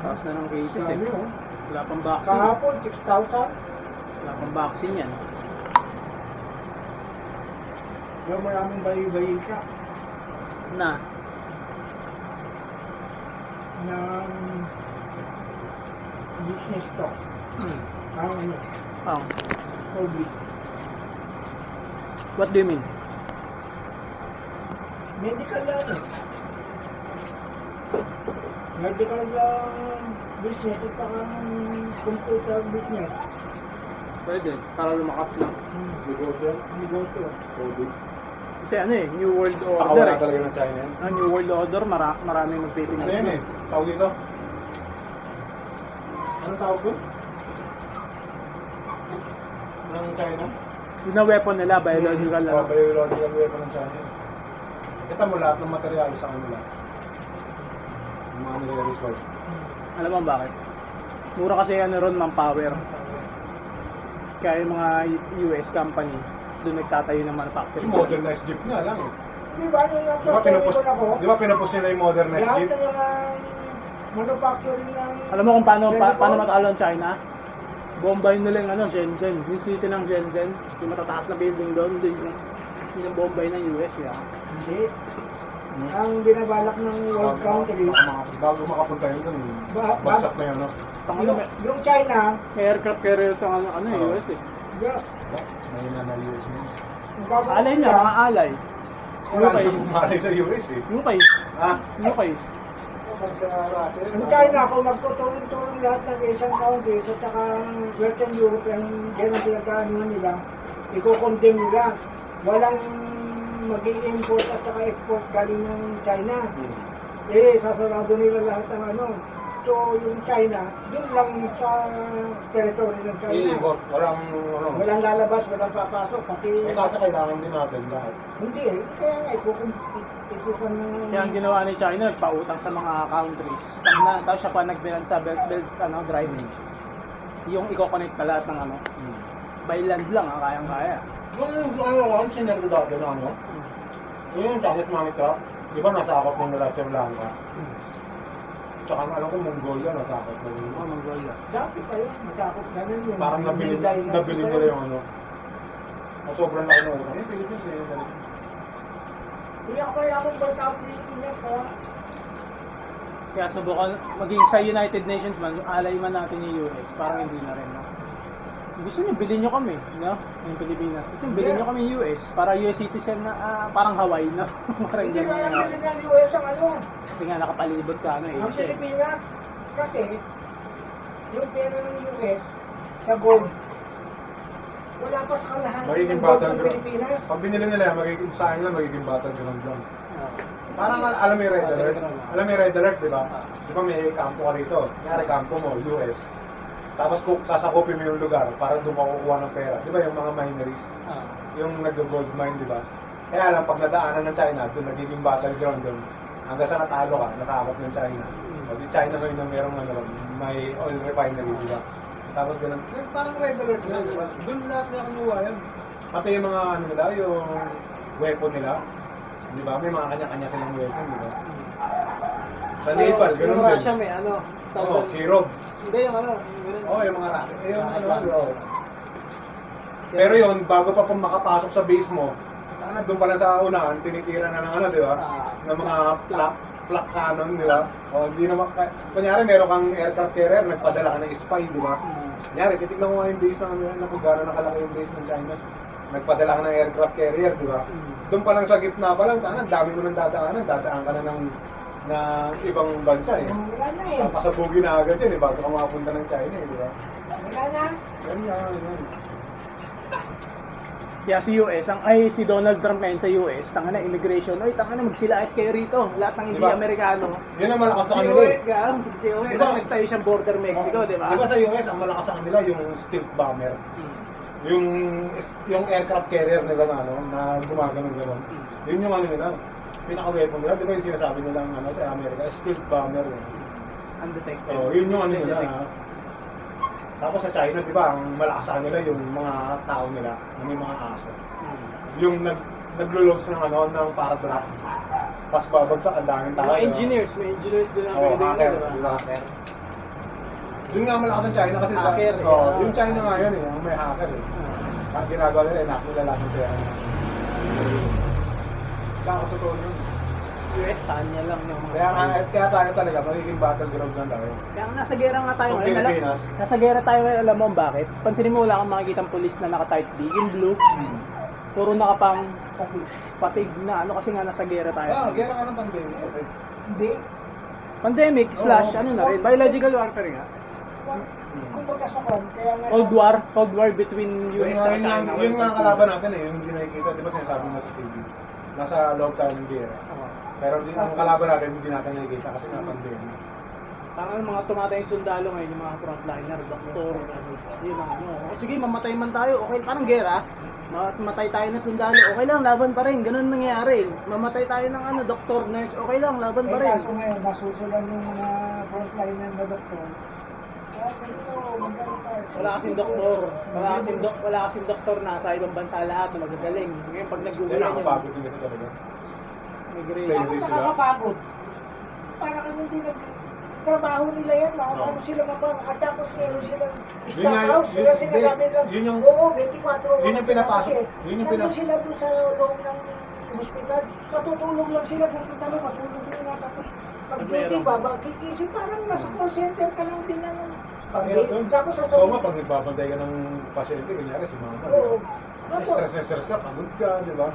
Taas na ng cases eh. Oh. Wala pang vaccine. Kahapon, 6,000. Wala pang vaccine yan. Yung maraming bayi-bayi siya. Na. ng business to. Ang ano, Oh. COVID. What do you mean? Medical lang. Medical lang business at saka computer business. Pwede. Para lumakas lang. Hmm. Negosyo. Negosyo. COVID. Kasi ano eh, New World Order Pakawala eh. talaga ng China yan. Ang New World Order, mara maraming Ano magpipinas. yan eh? Tawag dito? Anong tawag ko? Ng China? Yung na weapon nila, biological Oh, ano. biological weapon ng China. Kita mo lahat ng material sa kanila. Yung mga nire-research. Alam mo bakit? Mura kasi ano ron manpower. Kaya yung mga US company, doon nagtatayo ng manufacturing. Yung modernized jeep nga lang eh. Di ba nung Di ba pinupos, ako? di ba pinupos nila yung modernized Lahat jeep? ng mga manufacturing ng... Alam mo kung paano pa, paano matalo ang China? Bombayin nila yung ano, Shenzhen. Yung city ng Shenzhen, yung matataas na building doon, doon yung, yun ang bombay ng US. Yeah. Hindi. Ang binabalak ng World Country, maka- Bago makapunta yun dun, Ba- bagsak na yun, no? Ano, yung, yung China, may aircraft carrier ito ano, ano Oo. US eh. yeah, May na na US yun. nagbabalak Alay na, siya. mga alay. Wala na pumalay sa US eh. UK. Ha? Sa Russell, Ang China, kung magtutulong-tulong lahat ng isang countries at saka ng Western Europe, yung ang pinagkaanuhan nila, iko-condemn nila. Walang mag-i-import at saka export galing ng China. Hmm. Eh, sasarado nila lahat ng ano. So, yung China, yun lang sa territory ng China. Ilibot, walang ano. Walang lalabas, walang papasok, pati... Eh kasi kailangan din natin lahat. Hindi eh, kaya nga ikukun... Ikukun... Kaya ang ginawa ni China, nagpautang sa mga countries. Tapos na, tapos siya pa nagbilan sa belt, belt ano, driving. Yung i-connect ka lahat ng ano, by land lang, ah, kayang-kaya. Yung ano, ano sinergo dati na ano? Yung Jacket Mamita, di ba nasa akap ng nila Sri Lanka? Tsaka alam ko Mongolia nasa akap ng Oh, Mongolia. Dati pa yun, matakot ganun yun. Parang nabili, nabili nila yung ano. Ang sobrang laki ng utang. Eh, Philippines dali. Hindi ako kaya akong bansa sa Pilipinas, kaya... Kaya subukan, maging sa United Nations man, alay man natin yung US, parang hindi na rin, no? Gusto niyo, bilhin niyo kami, no? Yung Pilipinas. Ito, bilhin niyo kami US, para US citizen na, ah, parang Hawaii, no? [LAUGHS] parang Hindi ganyan kaya na. natin ng US ang ano. Kasi nga nakapalibot sa ano, eh. Ang eh. Pilipinas, kasi, yung pera ng US, sa gold, wala pa sa kalahan Magiging ng gold ng ground. Pilipinas. Pag binili nila, yan, magiging, sa akin lang, magiging battle ground lang. Ah. Parang al- alam mo yung red alert? ground. Alam mo yung red alert, di ba? Di ba may kampo ka rito? Nangyari kampo mo, US. Tapos kung sasakupin mo yung lugar para doon makukuha ng pera. Di ba yung mga mineries? Ah. Yung nag-gold mine, di ba? Kaya lang, pag nadaanan ng China, doon nagiging battleground doon. Hanggang sa natalo ka, natakot ng China. O di China ngayon na merong ano, may oil refinery, di ba? Tapos ganun, eh, parang red alert na, di ba? Doon lahat na kinuha yan. Pati yung mga ano nila, yung weapon nila. Di ba? May mga kanya-kanya silang weapon, di ba? Sa Nepal, ganun din. Russia may ano, Oo, tawag- Kirov. Hindi, yung ano. Oo, yung mga rocket. Eh, yung ano, oo. Pero yun, bago pa pong makapasok sa base mo, ano, doon pa lang sa unahan, tinitira na ng ano, di ba? Ah. ng mga flak, flak cannon, di ba? O, hindi naman, kunyari, meron kang aircraft carrier, nagpadala ka ng spy, di ba? Hmm. Kunyari, titignan mo nga yung base ng, ano, kung gano'n nakalaki yung base ng China. Nagpadala ka ng aircraft carrier, di ba? Hmm. Doon pa lang sa gitna pa lang, tanang, dami mo nang dadaanan, dadaan ka na ng, na ibang bansa eh. Wala na eh. Papasabugin na agad yun eh, bago ka makapunta ng China eh, di ba? Wala na. Yan yan, yan. Kaya si US, ang ay si Donald Trump ngayon sa US, tanga na immigration, oy tanga na magsilayas kayo rito. Lahat ng hindi Diba? Amerikano. Yun ang malakas sa Si kanila eh. US, gaan, si US, Diba? kasi tayo siyang border Mexico, di ba? Di ba sa US, ang malakas sa kanila yung stealth bomber. Hmm. Yung yung aircraft carrier nila na ano, na gumagano'n gano'n. Yun yung ano nila. Pinaka-weapon nila, di ba yung sinasabi nila ng ano, sa Amerika, stealth bomber. Eh. Undetected. So, yun yung ano nila. Tapos sa China, di ba, ang malakas sa kanila yung mga tao nila, na may mga aso. Hmm. Yung nag naglo-launch ng ano, ng paradrop. Tapos babagsak ang daming tao. Mga engineers, may engineers din ang pwede hacker, di ba? ba? Yun nga malakas ang China kasi Hacker, sa... Oh, yeah. yung China nga yun eh, may hacker eh. Ang ginagawa nila, inak nila lahat ng pera. Kakatotoo yun. US, tanya lang ng mga... Kaya nga, kaya tayo talaga, magiging battleground lang tayo. Kaya nga nasa gera nga tayo Kung ngayon. Alam, Pilipinas. nasa gera tayo ngayon, alam mo bakit? Pansinin mo wala kang makikita pulis na naka-type B. Yung blue, puro nakapang patig na ano kasi nga nasa gera tayo. Ah, gera ka ng pandemic. Okay. Hindi. Pandemic slash ano na rin, biological warfare nga. Kung pagkasakon, kaya nga... Cold War, Cold War between Yun US nga, yun, nga, China. yun nga ang kalaban natin eh, yung hindi nakikita, di ba sinasabi mo sa TV? Nasa loob tayo ng gera. Oo. Pero di, ang kalaban natin, hindi natin nakikita kasi nga pandemic. Parang mga tumatay sundalo ngayon, yung mga frontliner, doktor, ano, yun ang ano. O sige, mamatay man tayo, okay, parang gera. Mamatay tayo ng sundalo, okay lang, laban pa rin. Ganun nangyayari. Mamatay tayo ng ano, doktor, nurse, okay lang, laban pa Eh, rin. kaso ngayon, nasusulan yung mga frontliner na doktor. Kaya ganito, magaling tayo. Wala kasing doktor. Wala kasing, dok wala kasing doktor na sa ibang bansa lahat na magagaling. Ngayon pag naggugulan yun, nakapagod din kasi talaga. migrate. Kaya- Hindi sila. nakakapagod. Para kami hindi nag trabaho nila yan, mga Oo. paano sila mapang at tapos meron silang Yun staff nga, house, yun- kaya sinasabi hindi, lang, yun yung- oo, 24 oras yun yung sila pinapasok, kasi yun yung nandun pinap- sila doon sa loob ng hospital, matutulog lang sila, pupunta mo, matulog lang tapos pag Pag duty meron. ba, magkikisip, parang nasa call center ka lang din na lang. Pag, Hirap yun. tapos sa Oo nga, pag nagbabantay ka ng pasyente, kunyari si mama. Oo. Kasi stress na stress ka, pagod ka, di ba?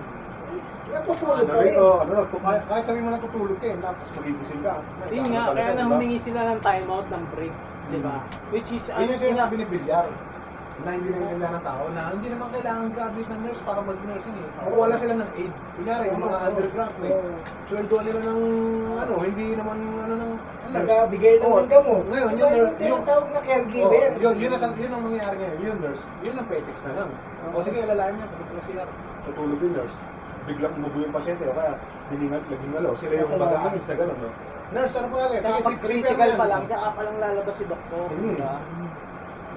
natutulog Ano ka rin. rito, ano, tu- kahit, kahit kami mo natutulog ka, eh, tapos magigising ka. Yun nga, kaya na humingi sila ng timeout ng break. Di ba? Which is, Yun yung ang sinasabi ni Bilyar. Na hindi na nila ng tao na hindi naman kailangan graduate ng nurse para mag-nursing eh. Kukuha lang sila ng aid. Kunyari, yung mga undergraduate. Sweldo nila ng ano, hindi naman ano ng Oo. ng gamot. Ngayon, yun, yung yung- tinatawag na Oh, caregiver. yun, yun, ang, yun ang mangyayari ngayon. Yun nurse, yun ang petex na lang. O sige, alalayan niya, pag na sila, tutulog yung nurse. Biglang umubo yung pasyente, o kaya hiningat, laging malo. Sila yung mag-a-assist na gano'n, no? Nurse, ano pa lang? Tsaka pag critical pa lang, tsaka pa lang lalabas si doktor. Hmm.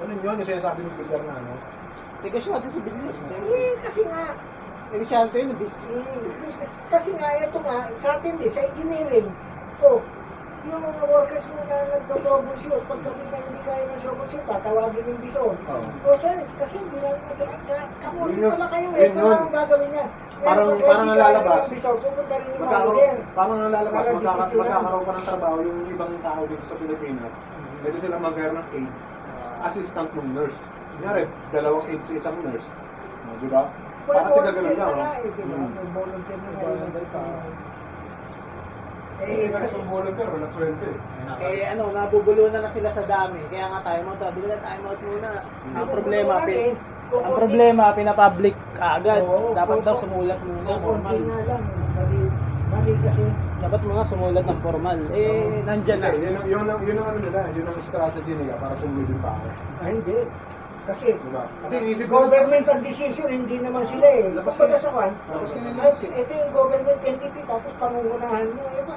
Ano yun, yung sinasabi ng Bilyar na ano? Negosyante si Bilis. Eh, kasi nga, Negosyante yun, business. mm, business- kasi nga, ito nga, sa atin din, sa engineering, oh, yung mga workers mo na nagto-troubleshoot, pagdating na hindi kaya ng troubleshoot, tatawagin yung bison. Oo. O sir, kasi hindi lang nagkakita. Kamuti Yun yun. pala kayo, Yun ito lang ang gagawin niya. Parang- parang nalalabas. ng bison, pupunta rin yung Magkakaroon, manager. parang nalalabas, magkakaroon pa ng trabaho yung ibang tao dito sa Pilipinas. Pwede sila mag-hire ng aid. Assistant ng nurse. Kunyari, dalawang aid sa isang nurse. O, Di ba? Parang tiga ganun lang. no? eh, di ba? Hmm. May volunteer na. Eh, Eh, kasi, kasi volunteer, wala sweldo eh. Eh ano, nabubulunan na sila sa dami. Kaya nga tayo mo, sabi nila time out muna. Ang problema, pin, eh. ang problema, pinapublic agad. Dapat daw sumulat muna, lang. Mali, kasi. Dapat mga sumulat ng formal. Eh, nandyan na. Yun, ang- yun, ang- yun ang ano nila, yun ang strategy nila para sumunod yung tao. Ah, hindi. Kasi, Diba? Kasi iniisip ko government ang decision, hindi naman sila eh. Labas Kumbaga ka- sa kwan, labas ka labas eh. ito yung government entity, tapos pangungunahan mo, eh ba?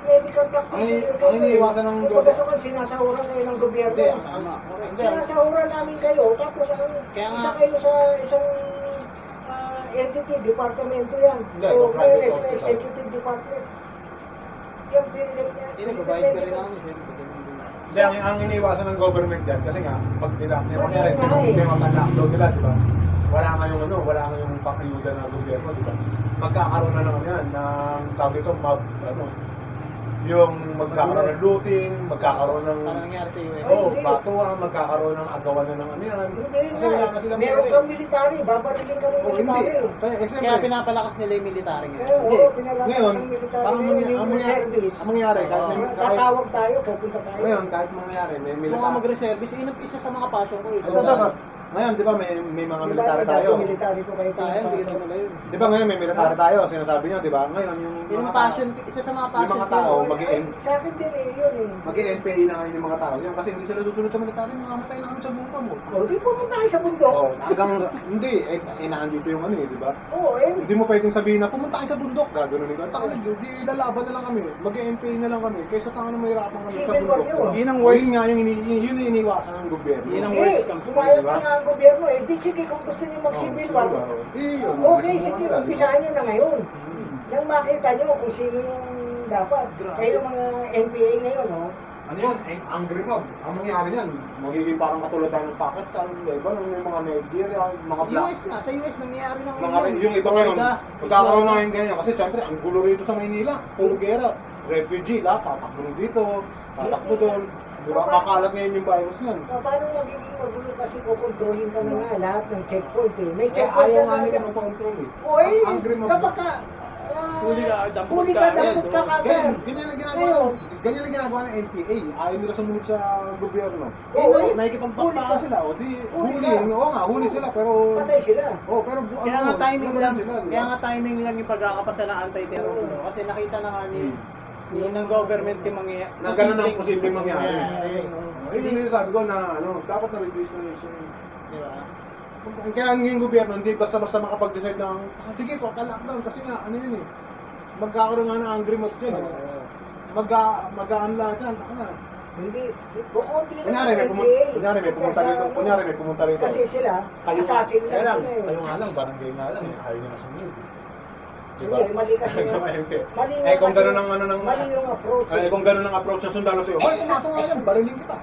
Medical practitioner. Ang- ang iniiwasan ng Kumbaga sa kwan, sinasahuran kayo ng gobyerno. Hindi, tama. Hindi, ang- Sinasahuran namin kayo, tapos ano, nga- isa kayo sa isang ah, entity, departamento yan. Hindi, o no, private kayo, hospital. executive department. Yan, pinilip niya. Hindi, nagbabayad ka rin ako. Hindi, ang, ang iniiwasan ng government yan, kasi nga, pag nila, may Wala mangyari, nga eh. may mga lockdown nila, di ba? Wala nga yung ano, wala nga yung pakayuda ng gobyerno, di ba? Magkakaroon na lang yan, ng tawag ito, mag, ano, yung magkakaroon ng looting, magkakaroon ng, Parang nangyari sa US. oh, batuan, magkakaroon ng agawan na ng ano yan. Kasi wala na silang Meron kang military, babarilin ka ng Oh, military. Kaya, eh, Kaya pinapalakas nila yung military Eh, ngayon. Oo, pinalakas Ngayon, ang military. parang ngayon, mangyari, yung ang mangyari, reservist. ang mangyari, kahit, Oo. may- kahit, Tatawag tayo, pupunta tayo. ngayon, kahit mangyari, may military. mag-reservice, yun ang isa sa mga passion ko. eh. Ito dapat, ngayon, di ba, may, may mga military tayo. Military ko kayo Tayo, hindi ko yun. Di ba ngayon may military tayo, sinasabi nyo, di ba? Ngayon yung Yung mga passion, tao, isa sa mga Yung passion mga ko. tao, Ay, mag-i- Sa akin din eh, yun eh. mag-NPA na ngayon yung mga tao yan kasi hindi sila susunod sa military, mamamatay na kami sa buka mo. O, di pumunta kayo sa bundok. Oh, hanggang, hindi, eh, eh nandito yung ano eh, di ba? Oo, eh. Hindi mo pwedeng sabihin na pumunta kayo sa bundok, gagano'n ka. Taka di, di lalaban na lang kami, mag-NPA na lang kami, kaysa tanga na mahirapan kami sa bundok. yun. Yun ang Oh, worst. Yun nga yung, ini, yun yung iniwasan ng gobyerno. Yun ang Eh, worst diba? na nga ang gobyerno eh. Di sige, kung gusto niyo mag-civil war, Eh, yun. okay, sige, umpisahan niyo na ngayon. Nang makita niyo kung sino yung dapat. Kayo mga NPA ngayon, oh. Ano yun? Eh, angry mob. Ang mangyari niyan, magiging parang katulad tayo ng Pakistan, iba nung yung mga Nigeria, mga black. US na, sa US nangyayari na Mga, yung iba ngayon, magkakaroon na ngayon ganyan. Kasi syempre, ang gulo rito sa Maynila, puro gera. Refugee, lahat, tatakbo dito, tatakbo doon. Di ba? Kakalat ngayon yung virus niyan. Pa- Paano magiging magulo kasi kukontrolin ka na nga lahat ng checkpoint eh. May Kaya checkpoint ayaw na nga nila nga. magpa-control eh. Oy, Ang angry mob. kapag ka, ah, Huli ka, dampot huli ka ka, agad, dampot ka oh. kagad. Ganyan, ganyan ang ginagawa ng, ganyan ang ginagawa ng NPA. Ayaw nila sumunod sa gobyerno. Oo, Eh, eh. nakikipagpaktaan Huli ka. sila. O di, Huli huli. ka. Oo nga, huli sila. Pero, Patay sila. oh, pero bu- Kaya nga timing ano lang, sila, di ba? kaya nga timing lang yung pagkakapasa ng anti-terror law. Kasi nakita na nga ni, Hmm. Ni ng government yung mangyayari. Na ganun ang posibleng mangyari. Mangyayari. Yun yung sabi ko na, ano, dapat na-reduce na yun. Di ba? Kaya ang yung gobyerno, hindi basta-basta makapag-decide ng, ah, sige, total lockdown. Kasi nga, ano yun eh, magkakaroon nga ng angry mob dyan. eh. Magka, magkaan lahat yan. Na. Hindi. Kukunti lang Kunyari, may ang pumunta, kunyari, may pumunta Kasi rito. ano, Kunyari, may pumunta rito. Kasi sila, Kayo, assassin lang, sila eh. kayo nga lang, barangay nga lang, eh, ayaw nyo na sumunod. Diba? Hindi, mali kasi [LAUGHS] yun. Mali eh, kung kasi- gano'n ang ano ng... Mali yung approach. Eh, kung gano'n ang approach ng sundalo sa'yo, hoy, pumasok nga yan, barilin kita.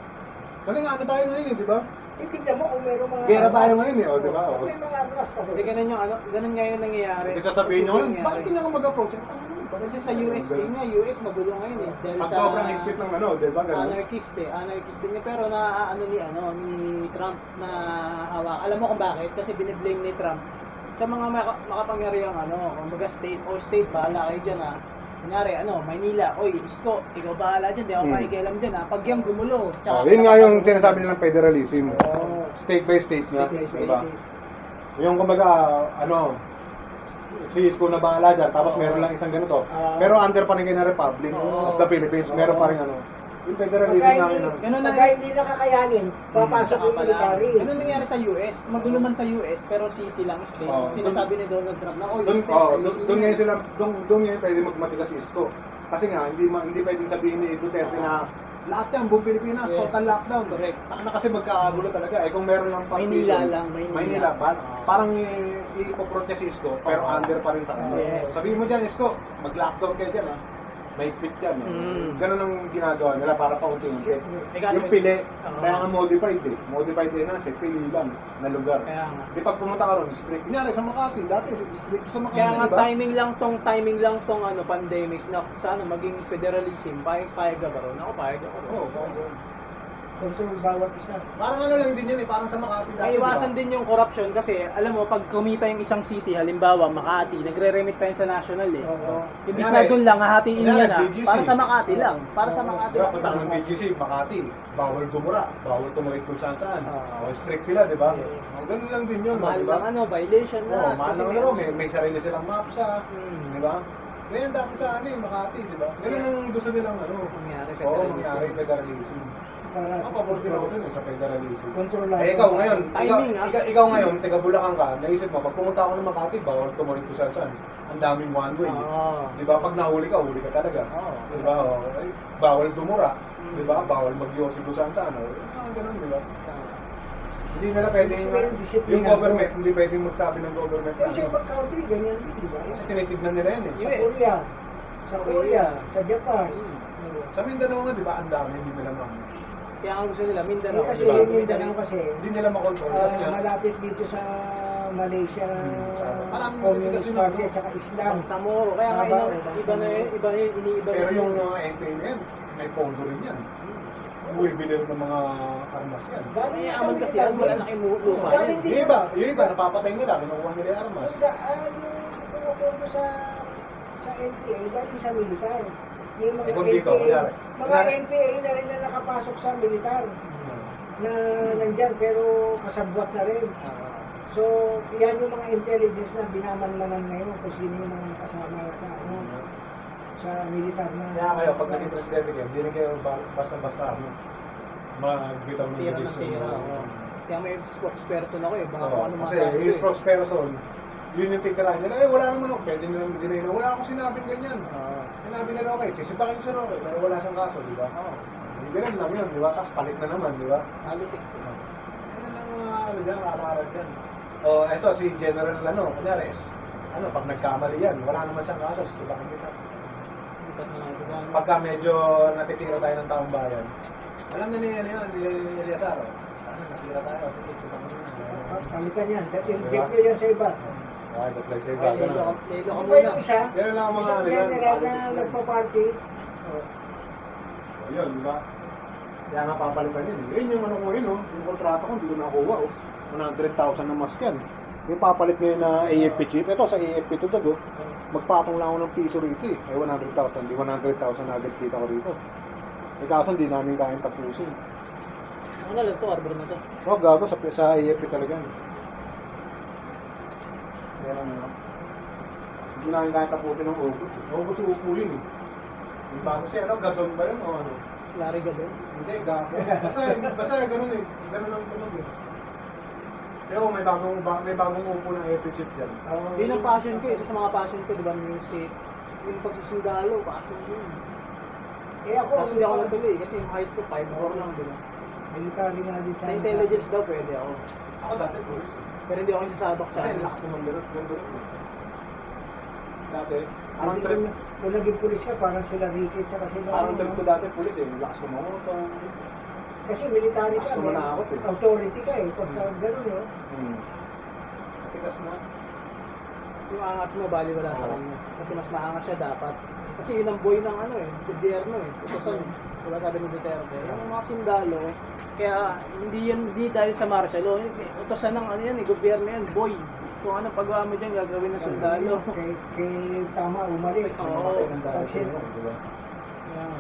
Kasi nga, ano tayo ngayon eh, di ba? Titignan mo kung meron mga... Gera tayo ngayon eh, o, di ba? O. May mga armas kasi. Hindi ganun yung ano, ganun nga yung nangyayari. Kasi sasabihin nyo, Nangyayari. bakit hindi ako mag-approach? Eh, ano, Kasi sa US, eh nga, US magulo ngayon eh. Dahil Pag sa sobrang higpit ng ano, di ba? Ganun. anarchist eh. Anarchist din niya. Pero na ano ni ano ni Trump na hawak. Alam mo kung bakit? Kasi biniblame ni Trump sa mga maka- makapangyarihang ano, kumbaga state or state, bahala kayo dyan ha. Kunyari, ano, Maynila, oy, Isko, ikaw bahala dyan, di ako Hmm. makikialam dyan ha. Pag yung gumulo, Oh, yun nga yung sinasabi nilang federalism. Oo. State by state nga, State by state. Yung kumbaga, ano, si Isko na bahala dyan, tapos meron lang isang ganito. Ah. Pero under pa rin kayo ng Republic Oo. of the Philippines, meron pa rin ano. Yung federalism Pagka namin. hindi, ano. Ganun na- pagka hindi nakakayanin, papasok yung military. Ano nangyari sa US? Magulo man sa US, pero city lang state. Oh, Sinasabi ni Donald Trump na, oy, Doon, state, oh, doon, niyo." doon ngayon sila, doon, doon ngayon pwede magmatigas Isko. Kasi nga, hindi, ma, hindi pwedeng sabihin ni Duterte na lahat yan, buong Pilipinas, Yes. total lockdown. Correct. Taka na kasi magkakagulo talaga. Eh kung meron lang Maynila lang, Maynila. Maynila, ba, Ah. parang i- ipoprot niya si Isko, pero Oo. under pa rin sa kanya. Yes. Sabihin mo dyan, Isko, mag-lockdown kayo dyan, ha? May pit yan. eh. Mm. Ganun ang ginagawa nila para paunti-unti. Eh, Yung pili, kaya nga modified eh. Modified din na, pili lang na lugar. Kaya nga. Di pag pumunta ka ron, strict. Kunyari sa Makati, dati strict sa Makati, Kaya nga di ba? timing lang tong timing lang tong ano pandemic na sana maging federalism, payag ka ba ron? Ako payag ako ron. Oo, oo. Control bawat isa. Parang ano lang din yun eh, parang sa Makati dati, Ay, iwasan di ba? din yung corruption kasi alam mo pag kumita yung isang city, halimbawa Makati, nagre-remit yun sa national eh. Oo. Ibig Kunyari- na doon lang hahatiin niya na BGC. para sa Makati lang, para sa Makati Diba, lang. punta ng BGC, Makati, bawal gumura, bawal tumawid kung saan saan. Oo. Oh, strict sila, di ba? Yes. Oh, ganun lang din yun, Mahal di ba? lang ano, violation Oo, na. mahal lang laro, may, may sarili silang maps ha, Hmm. di ba? Ganyan dati sa ano eh, Makati, di ba? Ganun ang gusto nilang ano. Mangyari Oo, federalism. mangyari federalism. Pabor din ako dun eh, sa federalism. Kontrolado. Eh, ikaw ngayon, ikaw, Timing, ah. ikaw, ikaw ngayon, taga Bulacan ka, naisip mo, pag pumunta ako ng Makati, bawal tumawid ko saan saan. Ang daming one way. Oo. Di ba? Pag nahuli ka, huli ka talaga. Oo. Di ba? Oh, eh, bawal dumura. Di ba? Bawal mag-yosi kung saan saan. Oh. Ah, ganun, di ba? Hindi nila pwedeng, Gusto yung disiplina. yung government, hindi pwedeng magsabi ng government. Eh, sa ano. ibang country, ganyan din, di ba? Kasi tinitignan nila yan eh. Sa US. Korea, sa Korea, sa Japan. Sa Mindanao nga, di ba, ang dami, hindi nila ma... Kaya ang gusto nila, Mindanao. Kasi diba? yung Mindanao kasi, Hindi nila makontrol. ah, Kasi malapit dito sa Malaysia, Hmm. Parang Communist Party at saka Islam. Samoro. Kaya nga, eh. iba na yun, iba na yun, iniiba pero na yung na yan, may pondo rin yan. Bumibili rin ng mga armas yan. Ay, sa aman kasi yan, wala na kayong lupa Galing yan. din Yung iba, yung iba, napapatay nila, kinukuha nila yung armas. Yung ah, yung sa sa NPA, galing sa militar. Yung mga dito, NPA, kunyari, mga kunyari- NPA na rin na nakapasok sa militar na nandyan pero kasabwat na rin. Ah. So, yan yung mga intelligence na binamanmanan ngayon kung sino yung mga kasama sa, ano, sa militar na. Kaya kayo, pag naging presidente kayo, hindi rin kayo ba- basta-basta ano, magbitaw ng Tira ng decision. tira. Kaya may spokesperson ako eh. Baka kung ano kasi ko his eh. spokesperson, yun yung titirahan nila. Eh, wala naman ako. Pwede nilang dinero. Wala akong sinabing ganyan. Oo. Sinabi na okay, sisipakin siya okay, pero wala siyang kaso, di ba? Oo. Hindi ganun lang yun, di ba? Tapos palit na naman, di ba? Politics. Ano lang mga ano dyan, araw-araw dyan. O, eto, si General ano, kunyari, is- ano, pag nagkamali yan, wala naman siyang kaso, sisipakin kita. Pagka medyo natitira tayo ng taong bayan, alam na ni, ano yun, ni Eliasar, oh. ano, natira tayo, sige, kita mo na. Palitan yan. Dati yung sa iba. Okay, the place ay Ay, bago na. lelo ka muna. yung isa, Yan lang ang mga isang ano yan, politics na nagpa-party. O, Yun, di ba? Kaya nga papalitan yun. Yun yung ano ko yun, oh. Yung kontrata ko, hindi ko nakuha, oh. 100,000 na mask yan. Yung papalit ngayon na AFP chip, ito sa AFP to to, oh. Magpatong lang ako ng piso rito eh. Ay 100,000, di 100,000 na agad kita ko rito. Eh kaso hindi namin kayang tapusin. Ano na lang to, arbor na to. Oh, gago sa, sa AFP talaga. Kaya ano. Hindi namin kayang tapusin ng August. eh. August upo yun eh. Yung bago siya, ano, gagawin ba yun o ano? Larry Gabon. Hindi, gapo. Basta, basta ganun eh. Ganun ang tunog eh. Pero may bagong, ba, may bagong upo ng AFP chip dyan. Oh, Yun ang passion ko, isa sa mga passion ko, di ba, music. Yung pagsusundalo, passion ko yun. Eh ako, Kasi hindi ako natuloy, kasi yung height ko, 5'4 lang, di ba? military nga din Sa intelligence daw, pwede ako. Ako dati, boys. Pero hindi ako sasabak sa Kasi ano. lakas naman ganun. Dati, Ang parang trip. Kung naging pulis ka, parang sila Ricky at saka sila. parang trip ko dati pulis eh. Lakas mo mo ito. Kasi military ka, Lakas mo na ako, eh. authority ka eh. Pagka Hmm. gano'n yun. Hmm. Matikas na. Yung angas mo, bali wala sa kanya. Kasi mas maangas siya dapat. Kasi yun ang boy ng ano eh, gobyerno eh. Utosan, wala sabi ni Duterte. Yung mga sundalo, kaya hindi yan, hindi dahil sa martial law. eh, Utosan ng ano yan eh, gobyerno yan, boy. Kung anong pagawa mo dyan, gagawin ng sundalo. Kay, kay tama, umalis. Oo. Pag sin- Yeah.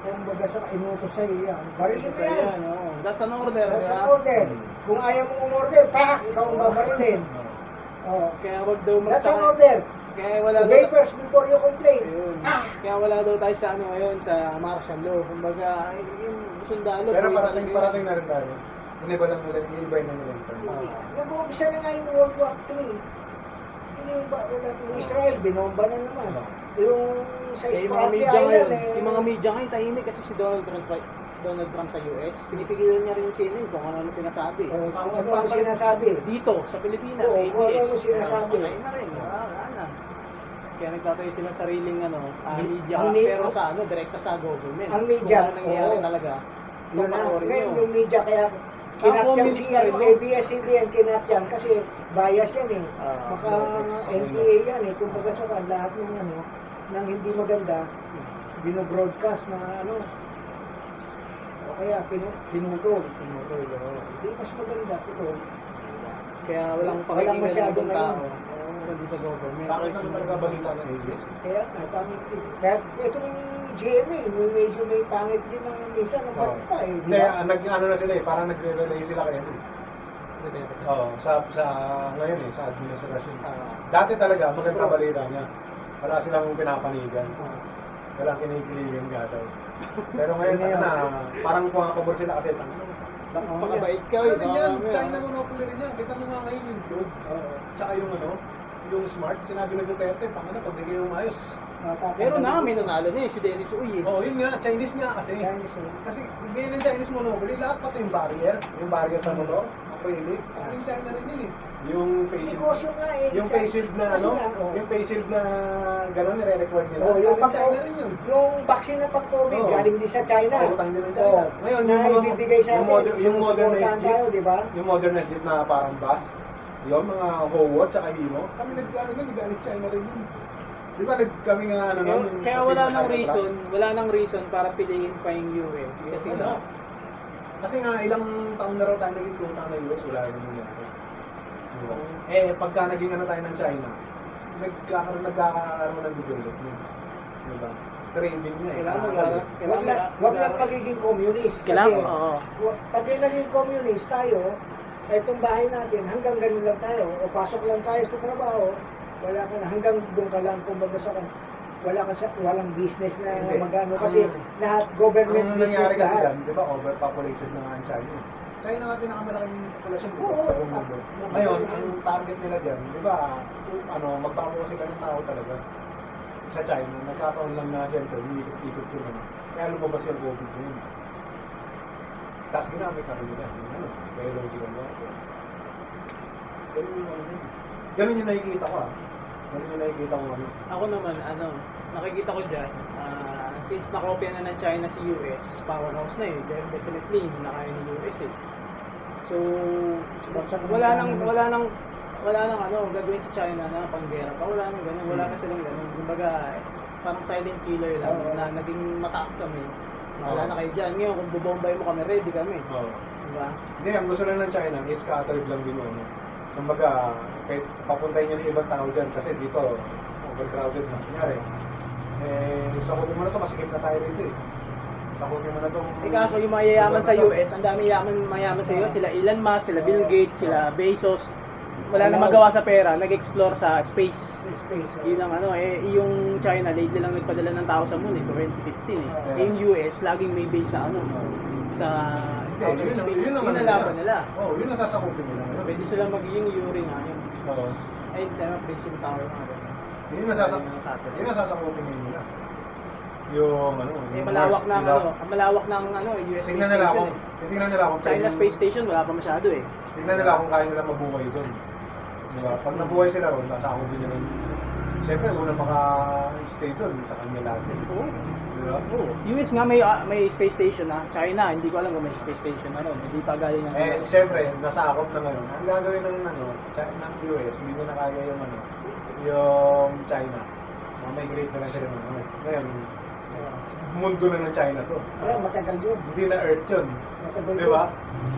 Kung baga sa inutos sa'yo yan. Barilin mo yan. That's an order, That's an order. Kung ayaw mong umorder, pak! Ikaw ang babarilin. Oh. Kaya wag daw That's an magtaka. order. Kaya wala daw. first before you complain. Ayun. Kaya wala daw tayo sa ano ngayon, sa martial law. Kumbaga, yung sundalo. Pero parating, talaga parating yan. na rin tayo. Iniba lang nila, iiba na nila yung term. Oo. Nag-uumpisa na nga yung World War III. Hindi ba, wala, yung Israel, binomba na naman. Yung sa Eh, yung mga media Island, ngayon, eh, yung mga media ngayon tahimik kasi si Donald Trump, Donald Trump sa US, pinipigilan niya rin yung CNN kung ano ano sinasabi. Oh, kung ano ang sinasabi. Dito, sa Pilipinas, Oo, sa kung ano ano sinasabi. Patay na rin. Wala, wala. Kaya nagtatayo silang sariling ano, ah, Ang- media, ang pero sa ano, direkta sa government. Ang media, Kung ano nangyayari oo. talaga. Yun na, ngayon nyo. yung media kaya Ah, kinatyan comments si ano, no? ABS-CBN kinatyan kasi bias yan eh. Ah, Maka. NPA yan eh. Kung baga sa lahat ng ano, nang hindi maganda, binobroadcast na ano, kaya pinu pinutol. Pinutol, oo. Hindi mas maganda ito. Kaya walang Walang masyado ng tao. Oo, kundi sa government. Bakit naman talaga balita ng ABS? Kaya nga, pangit din. Kaya itong GMA, may medyo may pangit din ng misa ng balita eh. di Hindi, ba? ah, nag, ano na sila eh, parang nagre-relay sila kayo. Oo, sa, sa ngayon eh, sa administrasyon. Ah. Dati talaga, maganda balita niya. Wala silang pinapanigan. Wala kinikiligan ka daw. Pero ngayon, ano na, parang pumapabor sila kasi Pakabait ka, Ano yan? China monopoly rin yan. Kita mo nga ngayon yung crude. Tsaka yung ano, yung smart, sinabi ng Duterte, tanga na, pag di kayo umayos. Pero na, may nanalo na eh, si Dennis Uy eh. Oo, oh, yun nga, Chinese nga kasi. Chinese. Kasi ganyan yung Chinese monopoly, lahat pati yung barrier, yung barrier sa motor, acrylic, yung China rin yun eh. Yung face shield, Negosyo nga eh. yung face shield na ano, oh. yung face shield na gano'n, nire-record nila. Oh, yung pang China rin yun. Yung vaccine na pang-COVID, Oo. galing din sa China. Oo, utang din ng China. Oo. Ngayon, na yung mga- ibibigay sa yung moder- yung modernized jeep, tayo, di ba? Yung modernized jeep na parang bus, yun, mga Howo, tsaka Hino, kami nag-ano nun, galing China rin yun. Di ba, nag, kami nga ano nun, kaya kasi wala nang reason, wala nang reason para piliin pa yung US. Kasi nga, Kasi nga, ilang taon na raw tayo naging tutang na US, wala rin nangyari. Diba? Eh, pagka naging ano tayo ng China, nagkakaroon, nagkakaroon ng development. Diba? Trading nga eh. Kailangan Kakal- mag-aral. Huwag na, huwag na pagiging communist. kailangan, oo. pag naging communist tayo, itong bahay natin, hanggang ganun lang tayo, o pasok lang tayo sa trabaho, wala ka na, hanggang doon ka lang, kumbaga sa wala ka sa, walang business na Hindi. magano kasi Ang- lahat government Ang business nangyari kasi lahat. dyan, di ba, overpopulated na nga ang China. China nga pinakamalaking populasyon dito Oo. sa buong mundo. Ngayon, ang target nila dyan, di ba, ano, magbabawa sila ng tao talaga sa China. Nagkataon lang na siyempre, umiikot-ikot yun. Ano. Kaya lumabas yung COVID yun. Tapos ginamit na rin nila. Yung ano, biological warfare. Ganun yung ano yun. Ganun yung nakikita ko ah. Ganun yung nakikita ko ano. Ako naman, ano, nakikita ko dyan, ah, since nakopya na ng China si US, powerhouse na eh, definitely, hindi na kaya ni US eh. So, wala nang, wala nang, wala nang ano, gagawin sa China na panggera pa, wala nang ganun, wala na silang ganun. Kumbaga, parang silent killer lang, Oo. na naging mataas kami. Wala na kayo dyan. Ngayon, kung bubombay mo kami, ready kami. Oo. Diba? Hindi, ang gusto lang ng China is scattered lang din ano. Kumbaga, kahit papuntahin niyo ng ibang tao dyan kasi dito, overcrowded na. Kunyari, eh, sakutin mo na to, masikip na tayo rito eh. Sakutin mo na to. Eh kaso yung mayayaman sa US, ang dami yaman mayaman sa US, sila Elon Musk, sila Bill Gates, sila Bezos. Wala na magawa sa pera, nag-explore sa space. Space. Yun ang ano, eh, yung China, lately lang nagpadala ng tao sa moon, eh, 2015 eh. Yeah. Yung US, laging may base sa ano, sa Hindi, yun, yun Yun yun ang sasakupin nila. Pwede sila magiging Yuri nga yun. Oo. Ay, tama, Principal Tower nga ganun. Yun ang sasak Yung satellite. yun ang sasakupin nila. Yung ano, Eh, yung malawak diba? ano, malawak ng ano, US Tingnan nila kung, eh. tingnan nila kung China Space Station, wala pa masyado eh. Tingnan nila kung kaya nila mabuhay doon. Diba? Pag nabuhay sila ron, nasakop din nila. Siyempre, una maka-stay doon sa kanila natin. Oo. Diba? Oo. US nga may ah, may space station na. China, hindi ko alam kung may space station na ron. Hindi pa galing ng Eh, siyempre, nasakop na ngayon. Ang gagawin ng, ano, China, ng US, hindi na kaya yung, ano, yung China. Migrate na lang sila ng US. Ngayon, mundo na ng China to. Wala, matagal yun. Hindi na Earth yun. Matagal Di ba?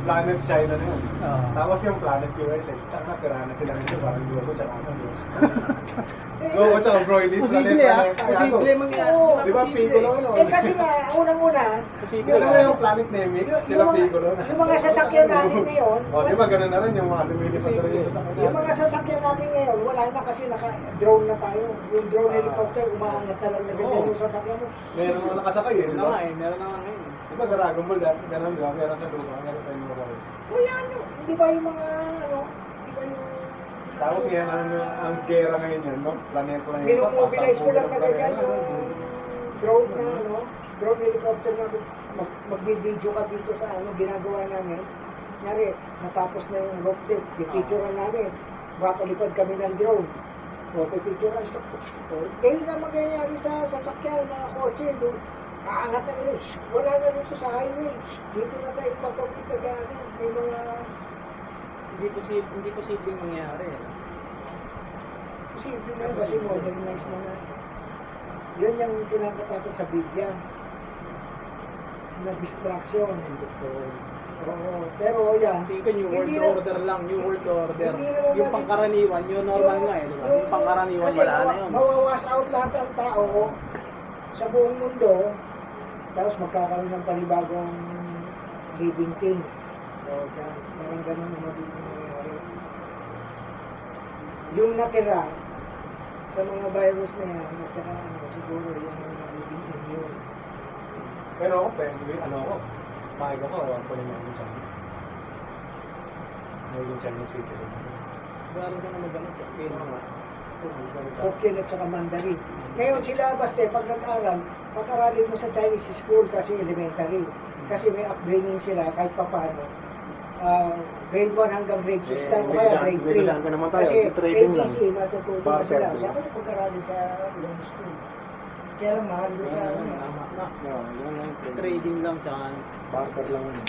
Planet China na yun. Oo. Tapos yung planet US, eh, tsaka tirahan na sila nito, parang Globo, tsaka ano, Globo, [LAUGHS] tsaka Broily, Posible ah. planet, Posible planet. mangyari. Oo. Di ba. Piccolo, ano? Eh kasi nga, unang-una, Posible. Yun na yung planet Namek, sila Piccolo na. yung mga sasakyan natin ngayon, O, di ba, ganun na rin yung mga lumilipad na rin yung sasakyan. Yung mga sasakyan natin ngayon, wala na kasi naka-drone na tayo. Yung drone Ah. helicopter, umaangat na lang na ganyan yung sasakyan mo. Meron na nakasakay eh, di Meron na nga ba? eh, meron na nga ngayon. Di ba, Dragon Ball, dati ganun, di ba? Meron sa lupa, meron sa inyo ba? O yan, yung- hindi ba yung mga, ano, hindi ba yung... Tapos ngayon, ano, ang gera ngayon yun, no? Planeta na yun. Binumobilize ko lang puro yung ng drone na, ano, drone helicopter na mag, magbibideo ka dito sa ano, ginagawa namin. Nyari, natapos na yung deck, pipicturean namin. Makapalipad kami ng drone. O, pipicturean. Ganyan na mangyayari sa sasakyan, mga kotse. Doon, aangat na nila. Wala na dito sa highway. Dito na sa ibang public na gano'n. May mga Hindi posible, hindi posibleng mangyari. Simple na kasi modernize na na. Yan yung pinakatakot sa Biblia. Na distraction. Oo. Pero yan. Hindi ka New World Hindi na- Order lang, New World Order. Yung pangkaraniwan, yun normal nga eh, di ba? Yung pangkaraniwan, kasi wala na yun. Mawawas out lahat ng tao sa buong mundo. Tapos magkakaroon ng panibagong living things. So. Parang ganun ang magiging nangyayari. Yung natira sa mga virus na yan, at saka ano, siguro yung mga living things Pero ako, pwede, ano ako, pakig ako, awan ko naman yung China. Ngayon Chinese citizen. Gano'n ka na mag-ano. Hokkien at saka Mandarin. Ngayon sila basta pag nag-aral, pag-aralin mo sa Chinese school kasi elementary. Kasi may upbringing sila kahit pa paano. Ah, grade 1 hanggang grade 6 Eh, lang kaya grade may 3. dyan ka naman tayo, Kasi trading lang. ABC matututo na sila. ko pag-aralin sa long school. Kaya lang mahal doon sa ano. Trading lang tsaka Barter lang yun.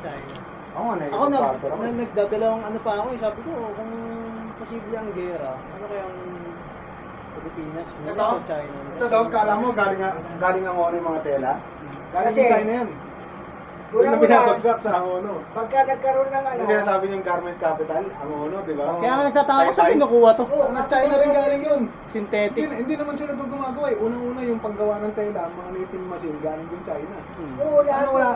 China. Ako nga, Ako na, nakikipag-barter ako. na nagdadalawang ano pa ako eh. Sabi ko, kung posible ang gera, ano kayang Pilipinas, hindi Ito? sa China. Ito daw, kala mo galing, galing ang ono yung mga tela. Galing Kasi- sa China yan. Yung binabagsak sa ang ono. pagka nagkaroon ng ano, Yung sinasabi niyang garment capital, ang ono, di ba? Kaya nga nagtataka ko sa kinukuha to. Oo, Ang China rin galing yun. Hindi, Synthetic. hindi naman sila doon gumagawa eh. Unang-una yung paggawa ng tela, mga knitting machine galing din China. Hmm. Oo, lahat Ano wala?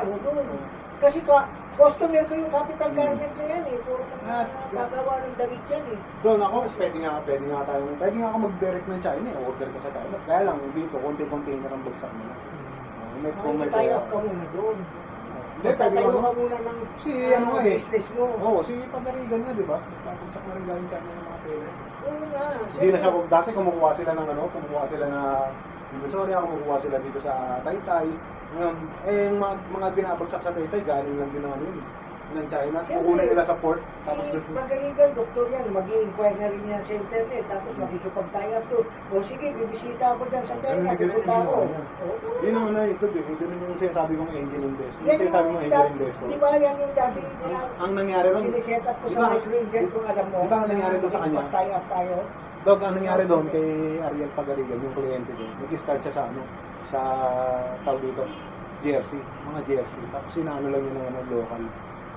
Kasi ka, customer ko yung capital garment na yan eh. Puro Ah, mga gagawa ng damit yan eh. Doon ako, pwede nga, pwede nga tayo, pwede nga ako mag-direct ng China eh. Order ko sa China. Kaya lang, dito, konti-container ang bagsak nila. Oh, may kung may Tayo ka muna doon. Hindi, pwede nga. ka muna ng Si ano nga eh. business mo. Oo, si Pagarigan nga, di ba? Pagpagsak na rin galing China yung mga pera. Oo nga. Hindi na siya, dati kumukuha sila ng ano, kumukuha sila na Divisoria, kumukuha sila dito sa Taytay. Ngayon, eh, yung mga, mga binabagsak sa Taytay, galing lang din ano yun, ng China. Kukunin nila sa port, tapos Si doon. Magaligan, doktor yan, mag-i-inquire na rin yan sa internet, tapos makikipag-tie up to. O sige, bibisita ako dyan sa China, Ganun, ganun, pupunta ako. ganun. Yun naman na ito, di? Ganun yung sinasabi kong angel invest. Yung sinasabi yung angel investor. di ba yan yung dati Ang, ang nangyari ron, siniset up ko sa ba- microinvest kung alam mo. di ba ang nangyari doon sa kanya? Mag-tie up tayo. Dog, ang nangyari doon kay Ariel Pagarigan, yung kliyente ko, nag-start siya sa ano, sa tawag dito, jersey, mga jersey. Tapos sinano lang yun ng ano, local.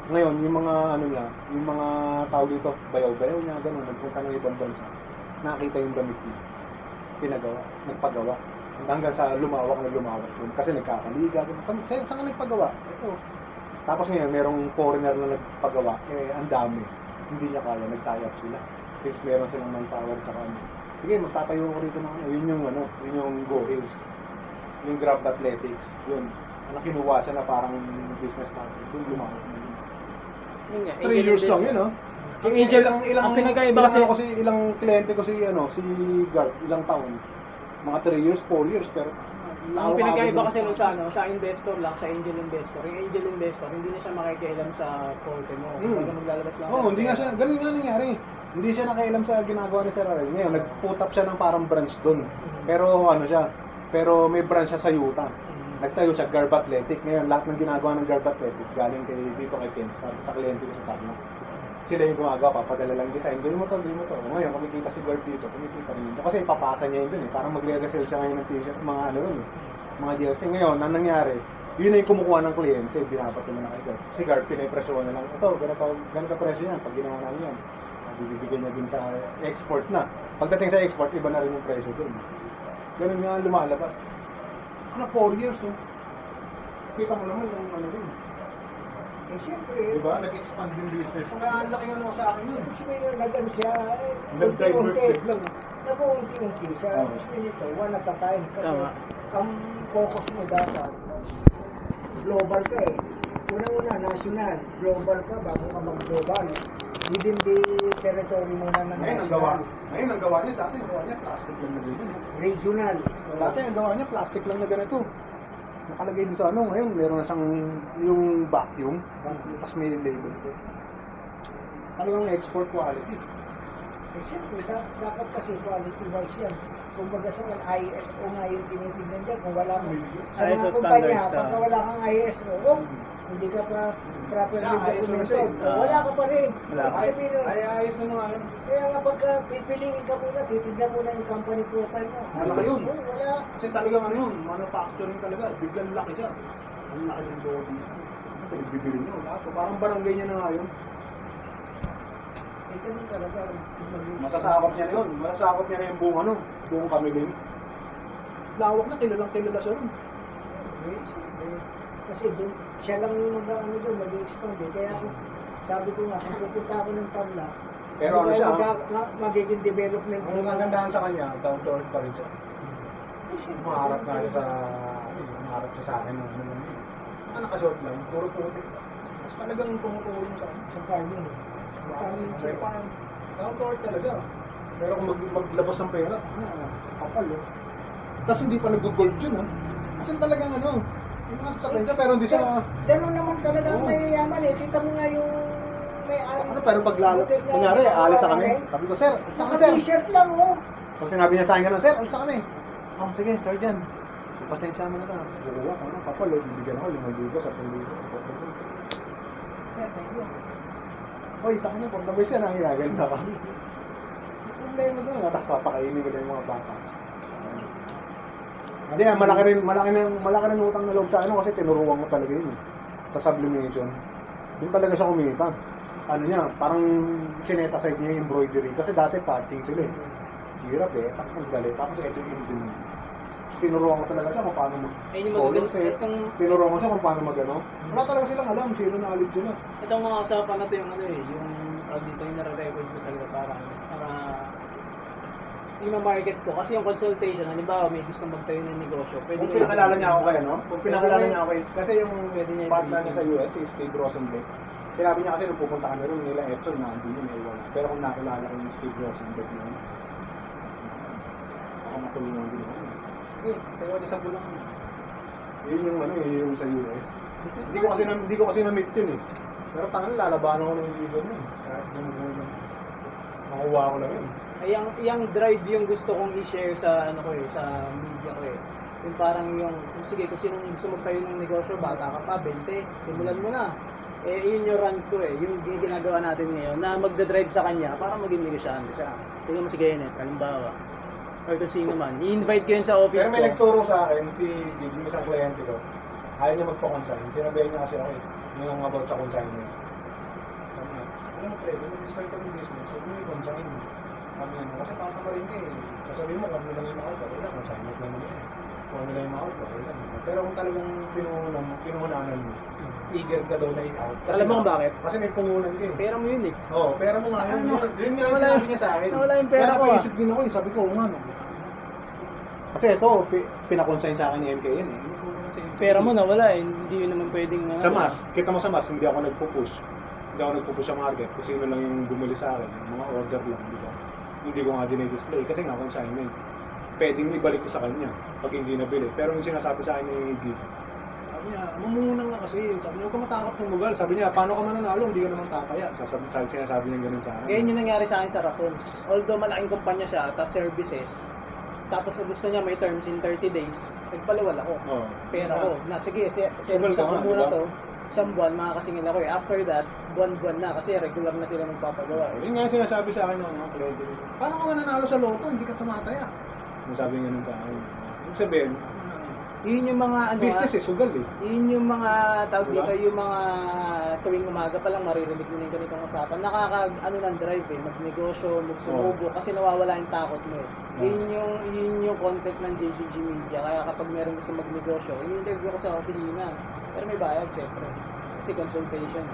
Ngayon, yung mga ano niya, yung mga tawag dito, bayaw-bayaw niya, gano'n, nagpunta ng ibang bansa. Nakita yung damit niya. Pinagawa, nagpagawa. Hanggang sa lumawak na lumawak yun. Kasi nagkakaliga. ganun. Saan saan ka nagpagawa? Ito. Tapos ngayon, merong foreigner na nagpagawa. Eh, ang dami. Hindi niya kaya, nag-tie up sila. Since meron silang manpower tsaka ano. Sige, magtatayo ko rito ng ano. Yun yung ano, yun yung Go Hills. Yung Grab Athletics. Yun. Ano kinuha siya na parang business partner. Doon lumawak na yun. Yun nga, 3 angel years lang yun, no? Ang angel- ilang, ilang, ang pinagkaiba ilang kasi- ano ko si, ilang kliyente ko si, ano, si Gart, ilang taon. Mga 3 years, 4 years, pero Ang pinagkaiba kasi nun sa ano, sa investor lang, sa angel investor. Yung angel investor, hindi na siya makikialam sa porte mo. Hmm. Kumbaga maglalabas lang. Oo, ng hindi nga siya, ganun nga nangyari. Hindi siya nakailam sa ginagawa ni Sir Ariel. Ngayon, nag-put up siya ng parang branch doon. Pero ano siya, pero may branch siya sa Utah. Hmm. Nagtayo siya, Garb Athletic. Ngayon, lahat ng ginagawa ng Garb Athletic, galing kay, dito kay Kenstar, sa kliyente ko sa Tarlac. Sila yung gumagawa, papadala lang design. Gawin mo to, gawin mo to. Ngayon, kumikita si Garb dito, kumikita rin dito. Kasi ipapasa niya yun dun eh. Parang magre-resell siya ngayon ng t-shirt, mga ano rin eh. Mga jersey. Ngayon, ang nangyari, yun yung kumukuha ng kliyente, binabat mo na kay Garb. Si Garb, pinapresyo na lang. Ito, ganito, ganito presyo yan. Pag ginawa namin yan, ah, bibigyan niya din sa export na. Pagdating sa export, iba na rin yung presyo dun. Ganun nga lumalabas. Ano, 4 years, oh. Kita mo naman yung ano dun. Eh, siyempre, Di ba? Nag-expand yung business. Ang laki ano sa akin yun. Which means, nag-ano siya, Nag-divert lang. Nakuunti-unti siya. Oo. Which means ito, one at a time. Kasi Tama. ang focus mo dapat, global ka eh. Unang-una, national. Global ka bago ka mag-global. Within the territory mo na ng Ngayon ang gawa. national. Ngayon ang gawa niya. Dati ang gawa niya plastic lang na ganyan. Regional. Dati ang gawa niya plastic lang na ganito. Nakalagay din sa ano. Ngayon meron na siyang yung vacuum. Tapos may label ko. Talagang export quality. Eh, siyempre, da- dapat kasi quality-wise yan. Kung baga sa mga ISO nga yung tinitignan dyan, kung wala kang, sa ISO mga kumpanya, standards, pagka ah. wala kang ISO, oh, hindi ka pa properly Yeah, na documented. Oh, wala ka pa rin. Wala ka. Kasi pino, Ay, ayos na nga yun. kaya nga pagka pipiliin ka muna, titignan muna yung company profile mo. Malaki yun. Oh, wala. Kasi talagang ano yun, manufacturing talaga. Biglang laki siya. Ang laki ng lobby. Ito, bibili niyo. Parang barangay niya na nga yun. Eh. Matasakop niya na yun. Matasakop niya na yung buong ano, buong Camiguin. Lawak na, kilalang kilala siya. Eh, eh, Kasi doon, siya lang yung mag ano doon, mag-expand eh. Kaya sabi ko nga, kung pupunta ako ng Tarla, Pero ano siya, mag- mag- magiging development Ang kagandahan sa kanya, down to earth pa rin siya. Umaharap nga siya sa, ano, umaharap siya sa akin. Ano. Ah, nakashort lang, puro putik. Mas talagang tumutulong sa. Sa farming. Sa parang earth talaga. Pero kung mag, maglabas ng pera, ano, kapal oh. Tapos hindi pa nag-gold yun ha. Kasi talagang ano, yung mga sasakyan siya pero hindi siya, Ganun naman talaga ang Oo. mayayaman eh. Kita mo nga yung may ano, pero pag lalo, kunyari, alis na kami. Sabi ko, sir, alis na Saka kami, sir. t-shirt lang oh. Pag sinabi niya sa akin gano'n, sir, alis na kami. Oh, sige, sir dyan. Pasensya mo na to. Bukuha ko, ano, kapal, oh, bibigyan ako, limang libo, sa libo. Oy, taka na, pag nabay siya, nangyayagay na ka. Problema doon, tapos papakainin ko na yung mga bata. Hindi, ah, malaki rin, malaki rin, malaki rin utang na loob sa ano kasi tinuruan ko talaga yun. eh. Sa sublimation. Doon talaga siya kumita. Ano niya, parang sineta side niya yung embroidery. Kasi dati patching sila eh. Hirap eh. Tapos galit. Tapos ito yung. Tinuruan ko talaga siya kung paano mag Ayun yung color magaganda. tape. Itong, Tinuruan ko siya kung paano mag ano. Wala talaga silang alam. Sino na alib sila. itong mga usapan na to yung ano eh, yung tawag dito yung nare-record ko talaga para, para yung market ko. Kasi yung consultation, halimbawa may gusto magtayo ng negosyo. Pwede Kung pinakilala niya ako kay ano, kung pinakilala niya ako is- kasi yung Pwede niya partner niya sa US is Steve Rosenbeck. Sinabi niya kasi nung pupunta kami ron nila Epson na hindi eh, wala. Pero kung nakilala ko yung Steve Rosenbeck yun, ako matulungan din ako. Eh, tayo niya sa bulang. Yun yung ano, yun yung sa US. Hindi ko kasi na, hindi ko kasi na-meet yun eh. Pero tangan lalabanan ko ng liver nun. Kahit gumugulo lang. Makuha ko lang yun. Ay, yung, yung drive yung gusto kong i-share sa ano ko eh, sa media ko eh. Yung parang yung, sige, kung sino gusto magtayo ng negosyo, bata ka pa, 20, simulan mo na. Eh, yun yung run ko eh, yung gi- ginagawa natin ngayon, na magda-drive sa kanya para maging negosyante siya. Tingnan mo si Kenneth, halimbawa. Or kung sino man, i-invite ko yun sa office Pero may ko. nagturo sa akin, si yung isang kliyente ko, ayaw niya magpa-consign. Sinabihan niya kasi ako eh, yung about sa consignment. Sabi niya, alam mo pre, kung mag-start ka ng business, huwag mo yung consign. Sabi niya, kasi tatamarin ka eh. Sasabihin mo, kung ano lang yung makaupa, wala, consignment naman yan. Kung ano lang yung makaupa, wala. Pero kung talagang pinuhunan, pinuhunanan mo, eager ka daw na i-out. Alam mo kung bakit? Kasi may pungunan ka eh. Pera mo yun eh. Oo, oh, pera mo nga. Yun, Ano? yun, yun nga yung Nawala- sinabi niya sa akin. nawala yung pera Kaya ko, ah. napaisip din ako eh. Sabi ko, oo nga no. Kasi ito, pi- pinakonsign sa akin ni MK yan eh. Pera mo nawala eh, hindi yun naman pwedeng... ano. Sa mas, kita mo sa mas, hindi ako nagpo-push. Hindi ako nagpo-push sa market. Kung sino lang yung bumili sa akin, mga order lang, di ba? Hindi ko nga dinay-display kasi nga consignment. Pwedeng ibalik ko sa kanya pag hindi nabili. Pero yung sinasabi sa akin ni Gig, sabi niya, mamuna nga kasi. Sabi niya, huwag ka matakot tumugal. Sabi niya, paano ka mananalo? Hindi ka naman tataya. Sasabi, sabi, sinasabi niya ganun sa akin. Ngayon yung nangyari sa akin sa Razons. Although malaking kumpanya siya, tapos services, tapos gusto niya may terms in 30 days, nagpalawal ako. Oo. Pera ko. Na sige, service ka ako nga, muna diba? to. Isang buwan, makakasingil ako eh. After that, buwan-buwan na kasi regular na sila magpapagawa eh. Yun nga yung sinasabi sa akin ng mga kliyente. Paano ka mananalo sa loto? Hindi ka tumataya. Sabi nga nung sa akin. Ibig sabihin, Yun yung mga ano business ah, eh, sugal eh. yun yung mga tawag dito, yung mga tuwing umaga pa lang maririnig mo na yung ganitong usapan. Nakaka ano ng drive eh, magnegosyo, magsumubo kasi nawawala yung takot mo eh. Yun yung yun yung content ng JGG Media. Kaya kapag meron gusto magnegosyo, in-interview ko sa opisina. Pero may bayad syempre. Kasi consultation. [LAUGHS]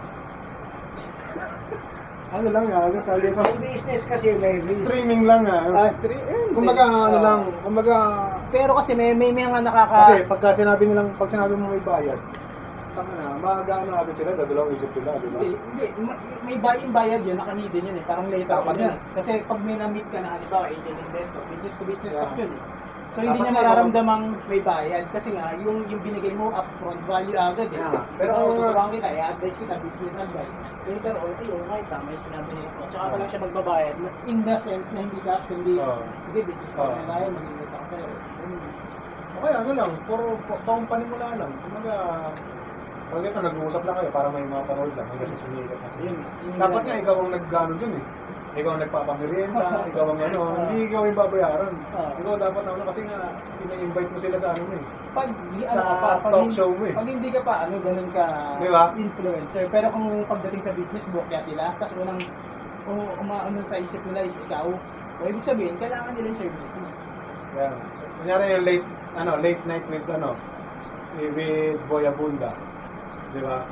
Ano lang nga, ano sabi ko. Business kasi may risk. Streaming lang nga. Ah, street. Eh, kumbaga ano Ah. lang, kumbaga Pero kasi may may mga nakaka kasi pagka sinabi nilang pag sinabi mo may bayad, tama na, magaano agad sila, dadalawang isip nila, di ba? Hindi, hindi. Ma- May bayad bayad yun, nakanidin yun eh. Parang later Dapat on yun yan. eh. Kasi pag may na-meet ka na, halimbawa, agent investor, business to business Yeah. yun eh. So hindi Dapat niya nga mararamdamang may bayad kasi nga yung yung binigay mo upfront value agad eh. Yeah. Pero Pero- kung tuturuan kita, i-advise kita, business advice. Later on, ay, oh, kahit tama yung sinabi niya. Tsaka pa lang siya magbabayad. In the sense na hindi cash, kundi, Oo. sige, business Oo. partner tayo. Okay, ano lang, puro pa- pangpanimula lang. Kumbaga, pag ito, nag-uusap lang kayo para may mapanood lang hanggang sa sumikat na siya. Dapat nga ikaw ang nag-gano dun eh. Ikaw ang nagpapamerienda, [LAUGHS] ikaw ang ano, hindi ikaw yung babayaran. Oo. Ikaw dapat na ano, kasi nga, pina-invite mo sila sa ano eh. pag Sa ano pa, pag, talk hindi- show mo eh. pag hindi ka pa ano ganun ka Di ba? influencer pero kung pagdating sa business book kaya sila tapos unang kung umaano sa isip nila is ikaw o ibig sabihin kailangan nila yung services mo Yan. Kunyari yung late, ano, late night with, ano, with Boy Abunda. Di ba?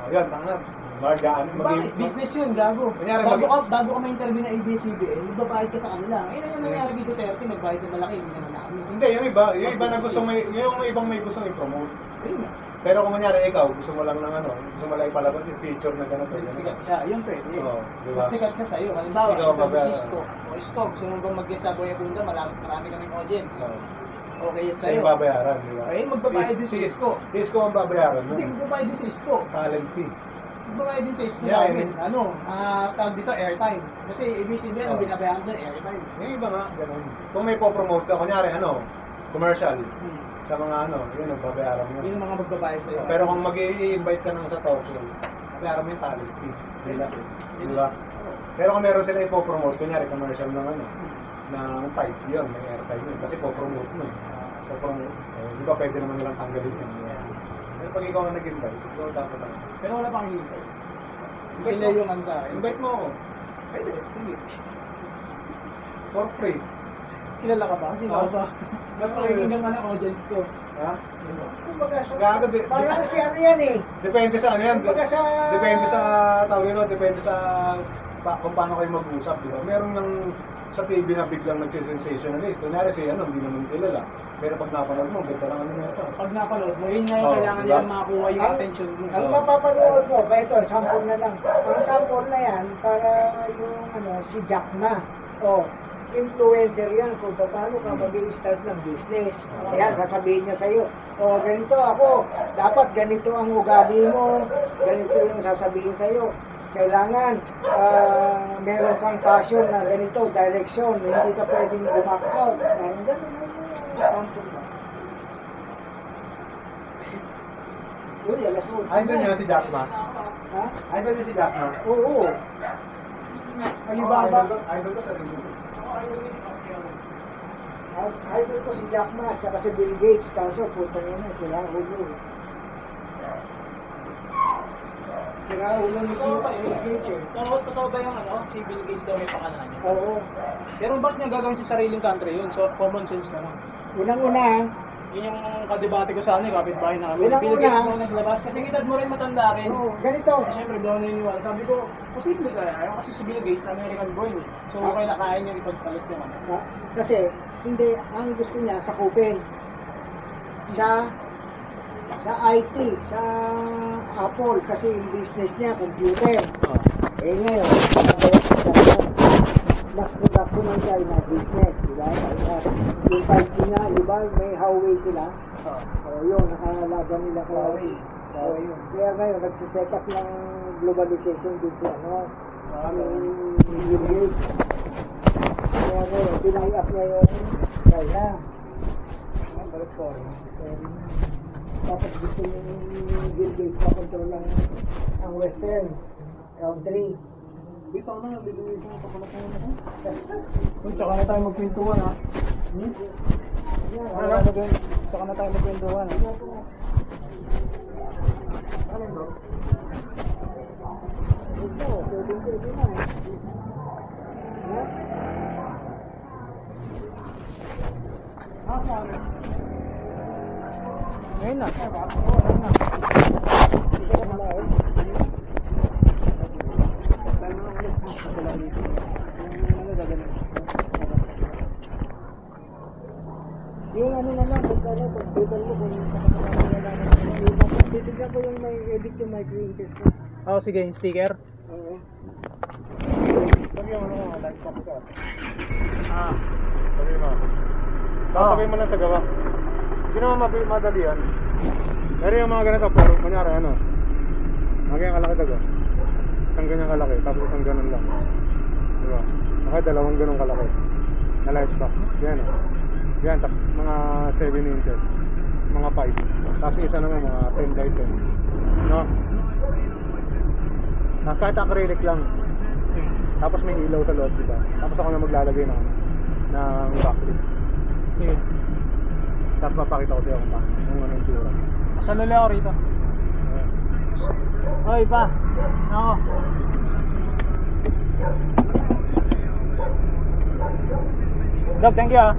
O yan, tanga. Magaan, Bakit? Business yun, gago. Kunyari, bago, mag- ka, bago ka ma-interview ng ABS-CBN, magbabayad ka sa kanila. Ayun ang nangyari dito 30, nagbayad ng malaki, hindi naman namin. Hindi, yung iba, yung iba na gusto may, yung ibang may gusto i-promote. Ayun. Pero kung kunyari ikaw, gusto mo lang ng ano, gusto mo lang ipalabas yung feature na gano'n. Pag sikat siya, yun pwede. Oo, di ba? Pag sikat siya sa'yo, halimbawa, Ikaw ikaw ba- si Isko. O Isko, gusto mo bang mag-guest sa Boya Bunda, marami, marami kaming audience. So, Okay yan sa'yo sa'yo. babayaran, di ba? Ay, magbabayad din si Isko. Si Isko ang babayaran mo. Hindi, magbabayad din si Isko. Talent fee. Magbabayad din si Isko Yeah, namin. I Ano, ah, tawag dito, airtime. Kasi ABS-CBN, ang Oo. binabayaran doon, airtime. Yung iba nga, ganun. Kung may po-promote ka, kunyari ano, commercial, Hmm. sa mga ano, yun ang babayaran mo. Yun ang mga magbabayad sa'yo. Pero kung mag invite ka nang sa talk show, babayaran mo yung talent fee. Di ba? Pero kung meron sila ipopromote, kunyari commercial ng ano, ng type, yun, may airtime yun. Kasi po-promote mo eh. Po-promote. Eh, di ba pwede naman nilang tanggalin yun. Pero pag ikaw ang nag-invite, ikaw dapat ang... Pero wala pang hintay. Invite Sila mo. yung ano sa akin. Invite mo ako. Pwede, sige. For free. Kilala ka ba? Sino ka ba? [LAUGHS] Napakinggan ka ng audience ko. Ha? Kumbaga, sa, Gago, di- parang si ano yan eh. Depende sa ano yan. Kumbaga sa- Depende sa tawag nito, depende sa pa, kung paano kayo mag-usap, di ba? Meron ng sa TV na biglang nagsisensationalist. Kunyari si ano, hindi naman kilala. Pero pag napanood mo, ganda lang ano na ito. Pag napanood mo, yun nga yung Oo, kailangan diba? nilang makakuha yung Ang- attention mo. Ang mapapanood mo, ba ito, sample na lang. Ang sample na yan, para yung ano, si Jack Ma. O, influencer yan kung paano ka mag-start ng business. Ayan, sasabihin niya sa'yo, o ganito ako, dapat ganito ang ugali mo, ganito yung sasabihin sa'yo. Kailangan ah, meron kang passion na ganito, direction, hindi ka pwedeng na. Uy, alas 8 Idol niya si Jack Ma. Ha? Idol niya si Jack Ma. Oo. Alibaba. Idol ko- sa. Idol ko si Jack Ma at saka si Bill Gates. Kaso puta niya na, sila ulo. Sila ulo ni Bill? Gates eh. Totoo, totoo ba yung ano, si Bill Gates daw may pakana niya? Oo. Pero bakit niya gagawin sa sariling country yun? So, common sense na lang. Unang-una, Yun yung kadebate ko sa ano, eh, kapitbahay namin. Unang-una. Bill Gates daw naglabas. Kasi yung edad mo rin matanda rin. oo, ganito. Eh, Siyempre, daw naniniwala. Sabi ko, posible kaya. Ayaw kasi si Bill Gates, American born eh. So, okay na kaya niya ipagpalit yung ano. Ha? Kasi, hindi, ang gusto niya, sakupin. Sa sa IT, sa Apple, kasi yung business niya, computer. Eh ngayon, mas production ng China business, di ba? Yung 5G nga, di ba, may Huawei sila. O yun, nakalaban nila kay Huawei. O yun. Kaya ngayon, nagsiset up ng globalization din si ano, yung Bill Gates. Kaya ngayon, dinay up niya yung China. Ang balik ko. Tapos gusto yung Bill Gates makontrol ang, ang Western country. Bitaw na, bibili ko ng papalat na yun. Uy, tsaka na tayo magpintuan ha. Hmm? Na, mag- tsaka na tayo magpintuan ha. Ano ba? Ito, pwede pwede na. Ha? Ah, sabi. Ngayon na. Ano na. Yung ano na lang, pag ano, pag table mo, kung sa kapatid na lang, yung titignan ko yung may edit yung micro interest ko. Oo, sige, yung speaker. Oo. Sabi mo ano, live copy ka. Ah. Sabi mo. Tatagay mo lang sa gawa. Hindi naman madali yan. Pero yung mga ganito, pero kunyari ano, ganyan kalaki taga. Isang ganyan kalaki, tapos isang ganun lang. Di ba? Okay, dalawang ganun kalaki. Na light box. Yan o. Yan, tapos mga 7 inches. Mga 5. Tapos isa naman mga 10 by 10. No? Na kahit acrylic lang. Tapos may ilaw sa loob, di ba? Tapos ako na maglalagay ng, ng backlit. Sige. Tapos papakita ko sa'yo kung paano, kung ano yung tsura. Masalala ako rito. Hoy, pa. Ako. Dog, thank you ah.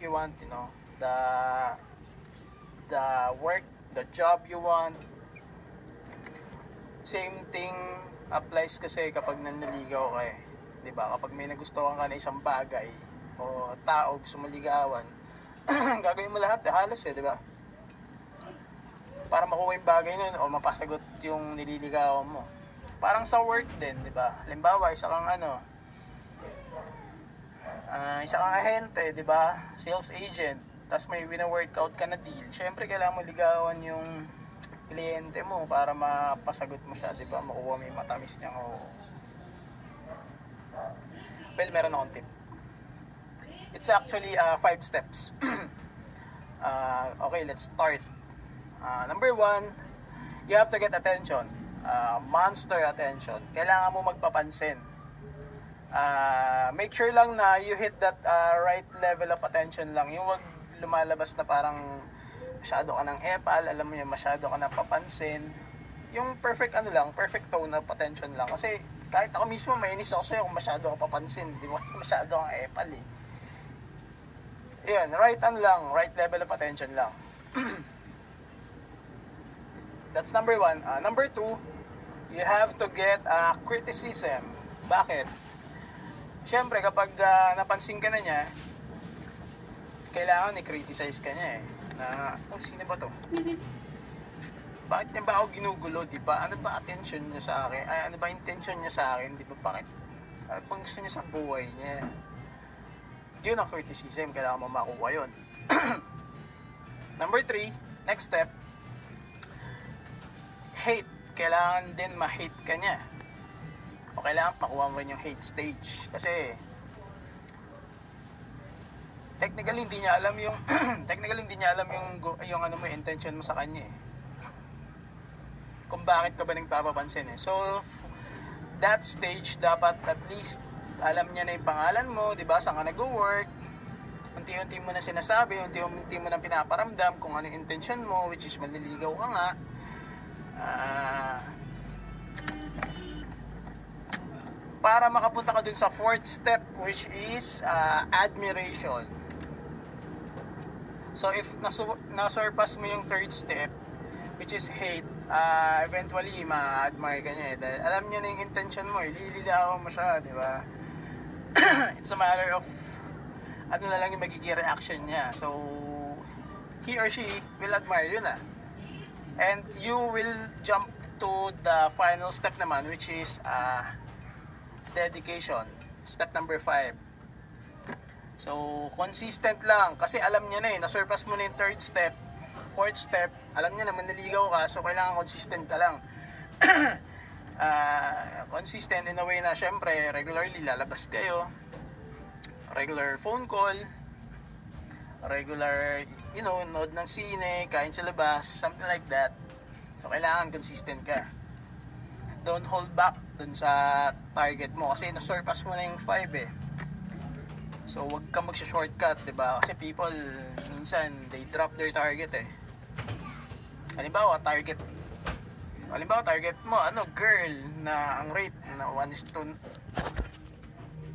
Life you want, you know, the the work, the job you want. Same thing applies kasi kapag nanliligaw ka eh. 'Di ba? Kapag may nagustuhan ka na isang bagay o tao gusto mo ligawan, [CLEARS THROAT] gagawin mo lahat eh, halos eh, 'di ba? Para makuha yung bagay nun o mapasagot yung nililigawan mo. Parang sa work din, 'di ba? Halimbawa, isa kang ano, ah isa kang ahente, 'di ba? Sales agent. Tapos may wina-workout ka na deal. Syempre kailangan mo ligawan yung kliyente mo para mapasagot mo siya, 'di ba? Makuha mo yung matamis niya o Well, meron akong tip. It's actually uh, five steps. uh, [CLEARS THROAT] okay, let's start. Uh, number one, you have to get attention. Uh, monster attention. Kailangan mo magpapansin. Uh, make sure lang na you hit that uh, right level of attention lang. Yung wag lumalabas na parang masyado ka ng epal, alam mo yun, masyado ka napapansin. Yung perfect ano lang, perfect tone of attention lang. Kasi kahit ako mismo mainis ako sa'yo kung masyado ka papansin. Di ba? [LAUGHS] Masyado kang epal eh. Yun, right ano lang, right level of attention lang. [CLEARS THROAT] That's number one. Uh, number two, you have to get uh, criticism. Bakit? Siyempre, kapag uh, napansin ka na niya, kailangan i-criticize ka niya eh. Na, oh, sino ba to? Bakit niya ba ako ginugulo, di ba? Ano ba attention niya sa akin? Ay, ano ba intention niya sa akin, di ba? Bakit? Ano pang gusto niya sa buhay niya? Yun ang criticism, kailangan mo makuha yun. [CLEARS THROAT] Number three, next step, hate. Kailangan din ma-hate ka niya. O kailangan makuha mo rin yung hate stage. Kasi, technically hindi niya alam yung [CLEARS THROAT] technically hindi niya alam yung yung ano mo intention mo sa kanya eh. Kung bakit ka ba nagpapapansin eh. So that stage dapat at least alam niya na yung pangalan mo, 'di ba? Saan ka nag-work? Unti-unti mo na sinasabi, unti-unti mo na pinaparamdam kung ano yung intention mo, which is manliligaw ka nga. Ah, para makapunta ka dun sa fourth step which is uh, admiration. So if nasu- nasurpass mo yung third step which is hate, uh, eventually ma-admire ka niya eh. Dahil alam niya na yung intention mo, ilililawan mo siya, di ba? [CLEARS THROAT] It's a matter of ano na lang yung magiging reaction niya. So he or she will admire you na. And you will jump to the final step naman which is uh, dedication. Step number 5. So, consistent lang. Kasi alam niya na eh, nasurpass mo na yung third step, fourth step, alam niya na maniligaw ka, so kailangan consistent ka lang. [CLEARS THROAT] Ah, consistent in a way na syempre, regularly lalabas kayo, regular phone call, regular, you know, nood ng sine, kain sa labas, something like that. So, kailangan consistent ka don't hold back dun sa target mo kasi na-surpass mo na yung 5 eh. So, wag kang magsha-shortcut, 'di ba? Kasi people minsan they drop their target eh. Halimbawa, target Halimbawa, target mo ano, girl na ang rate na 1 is to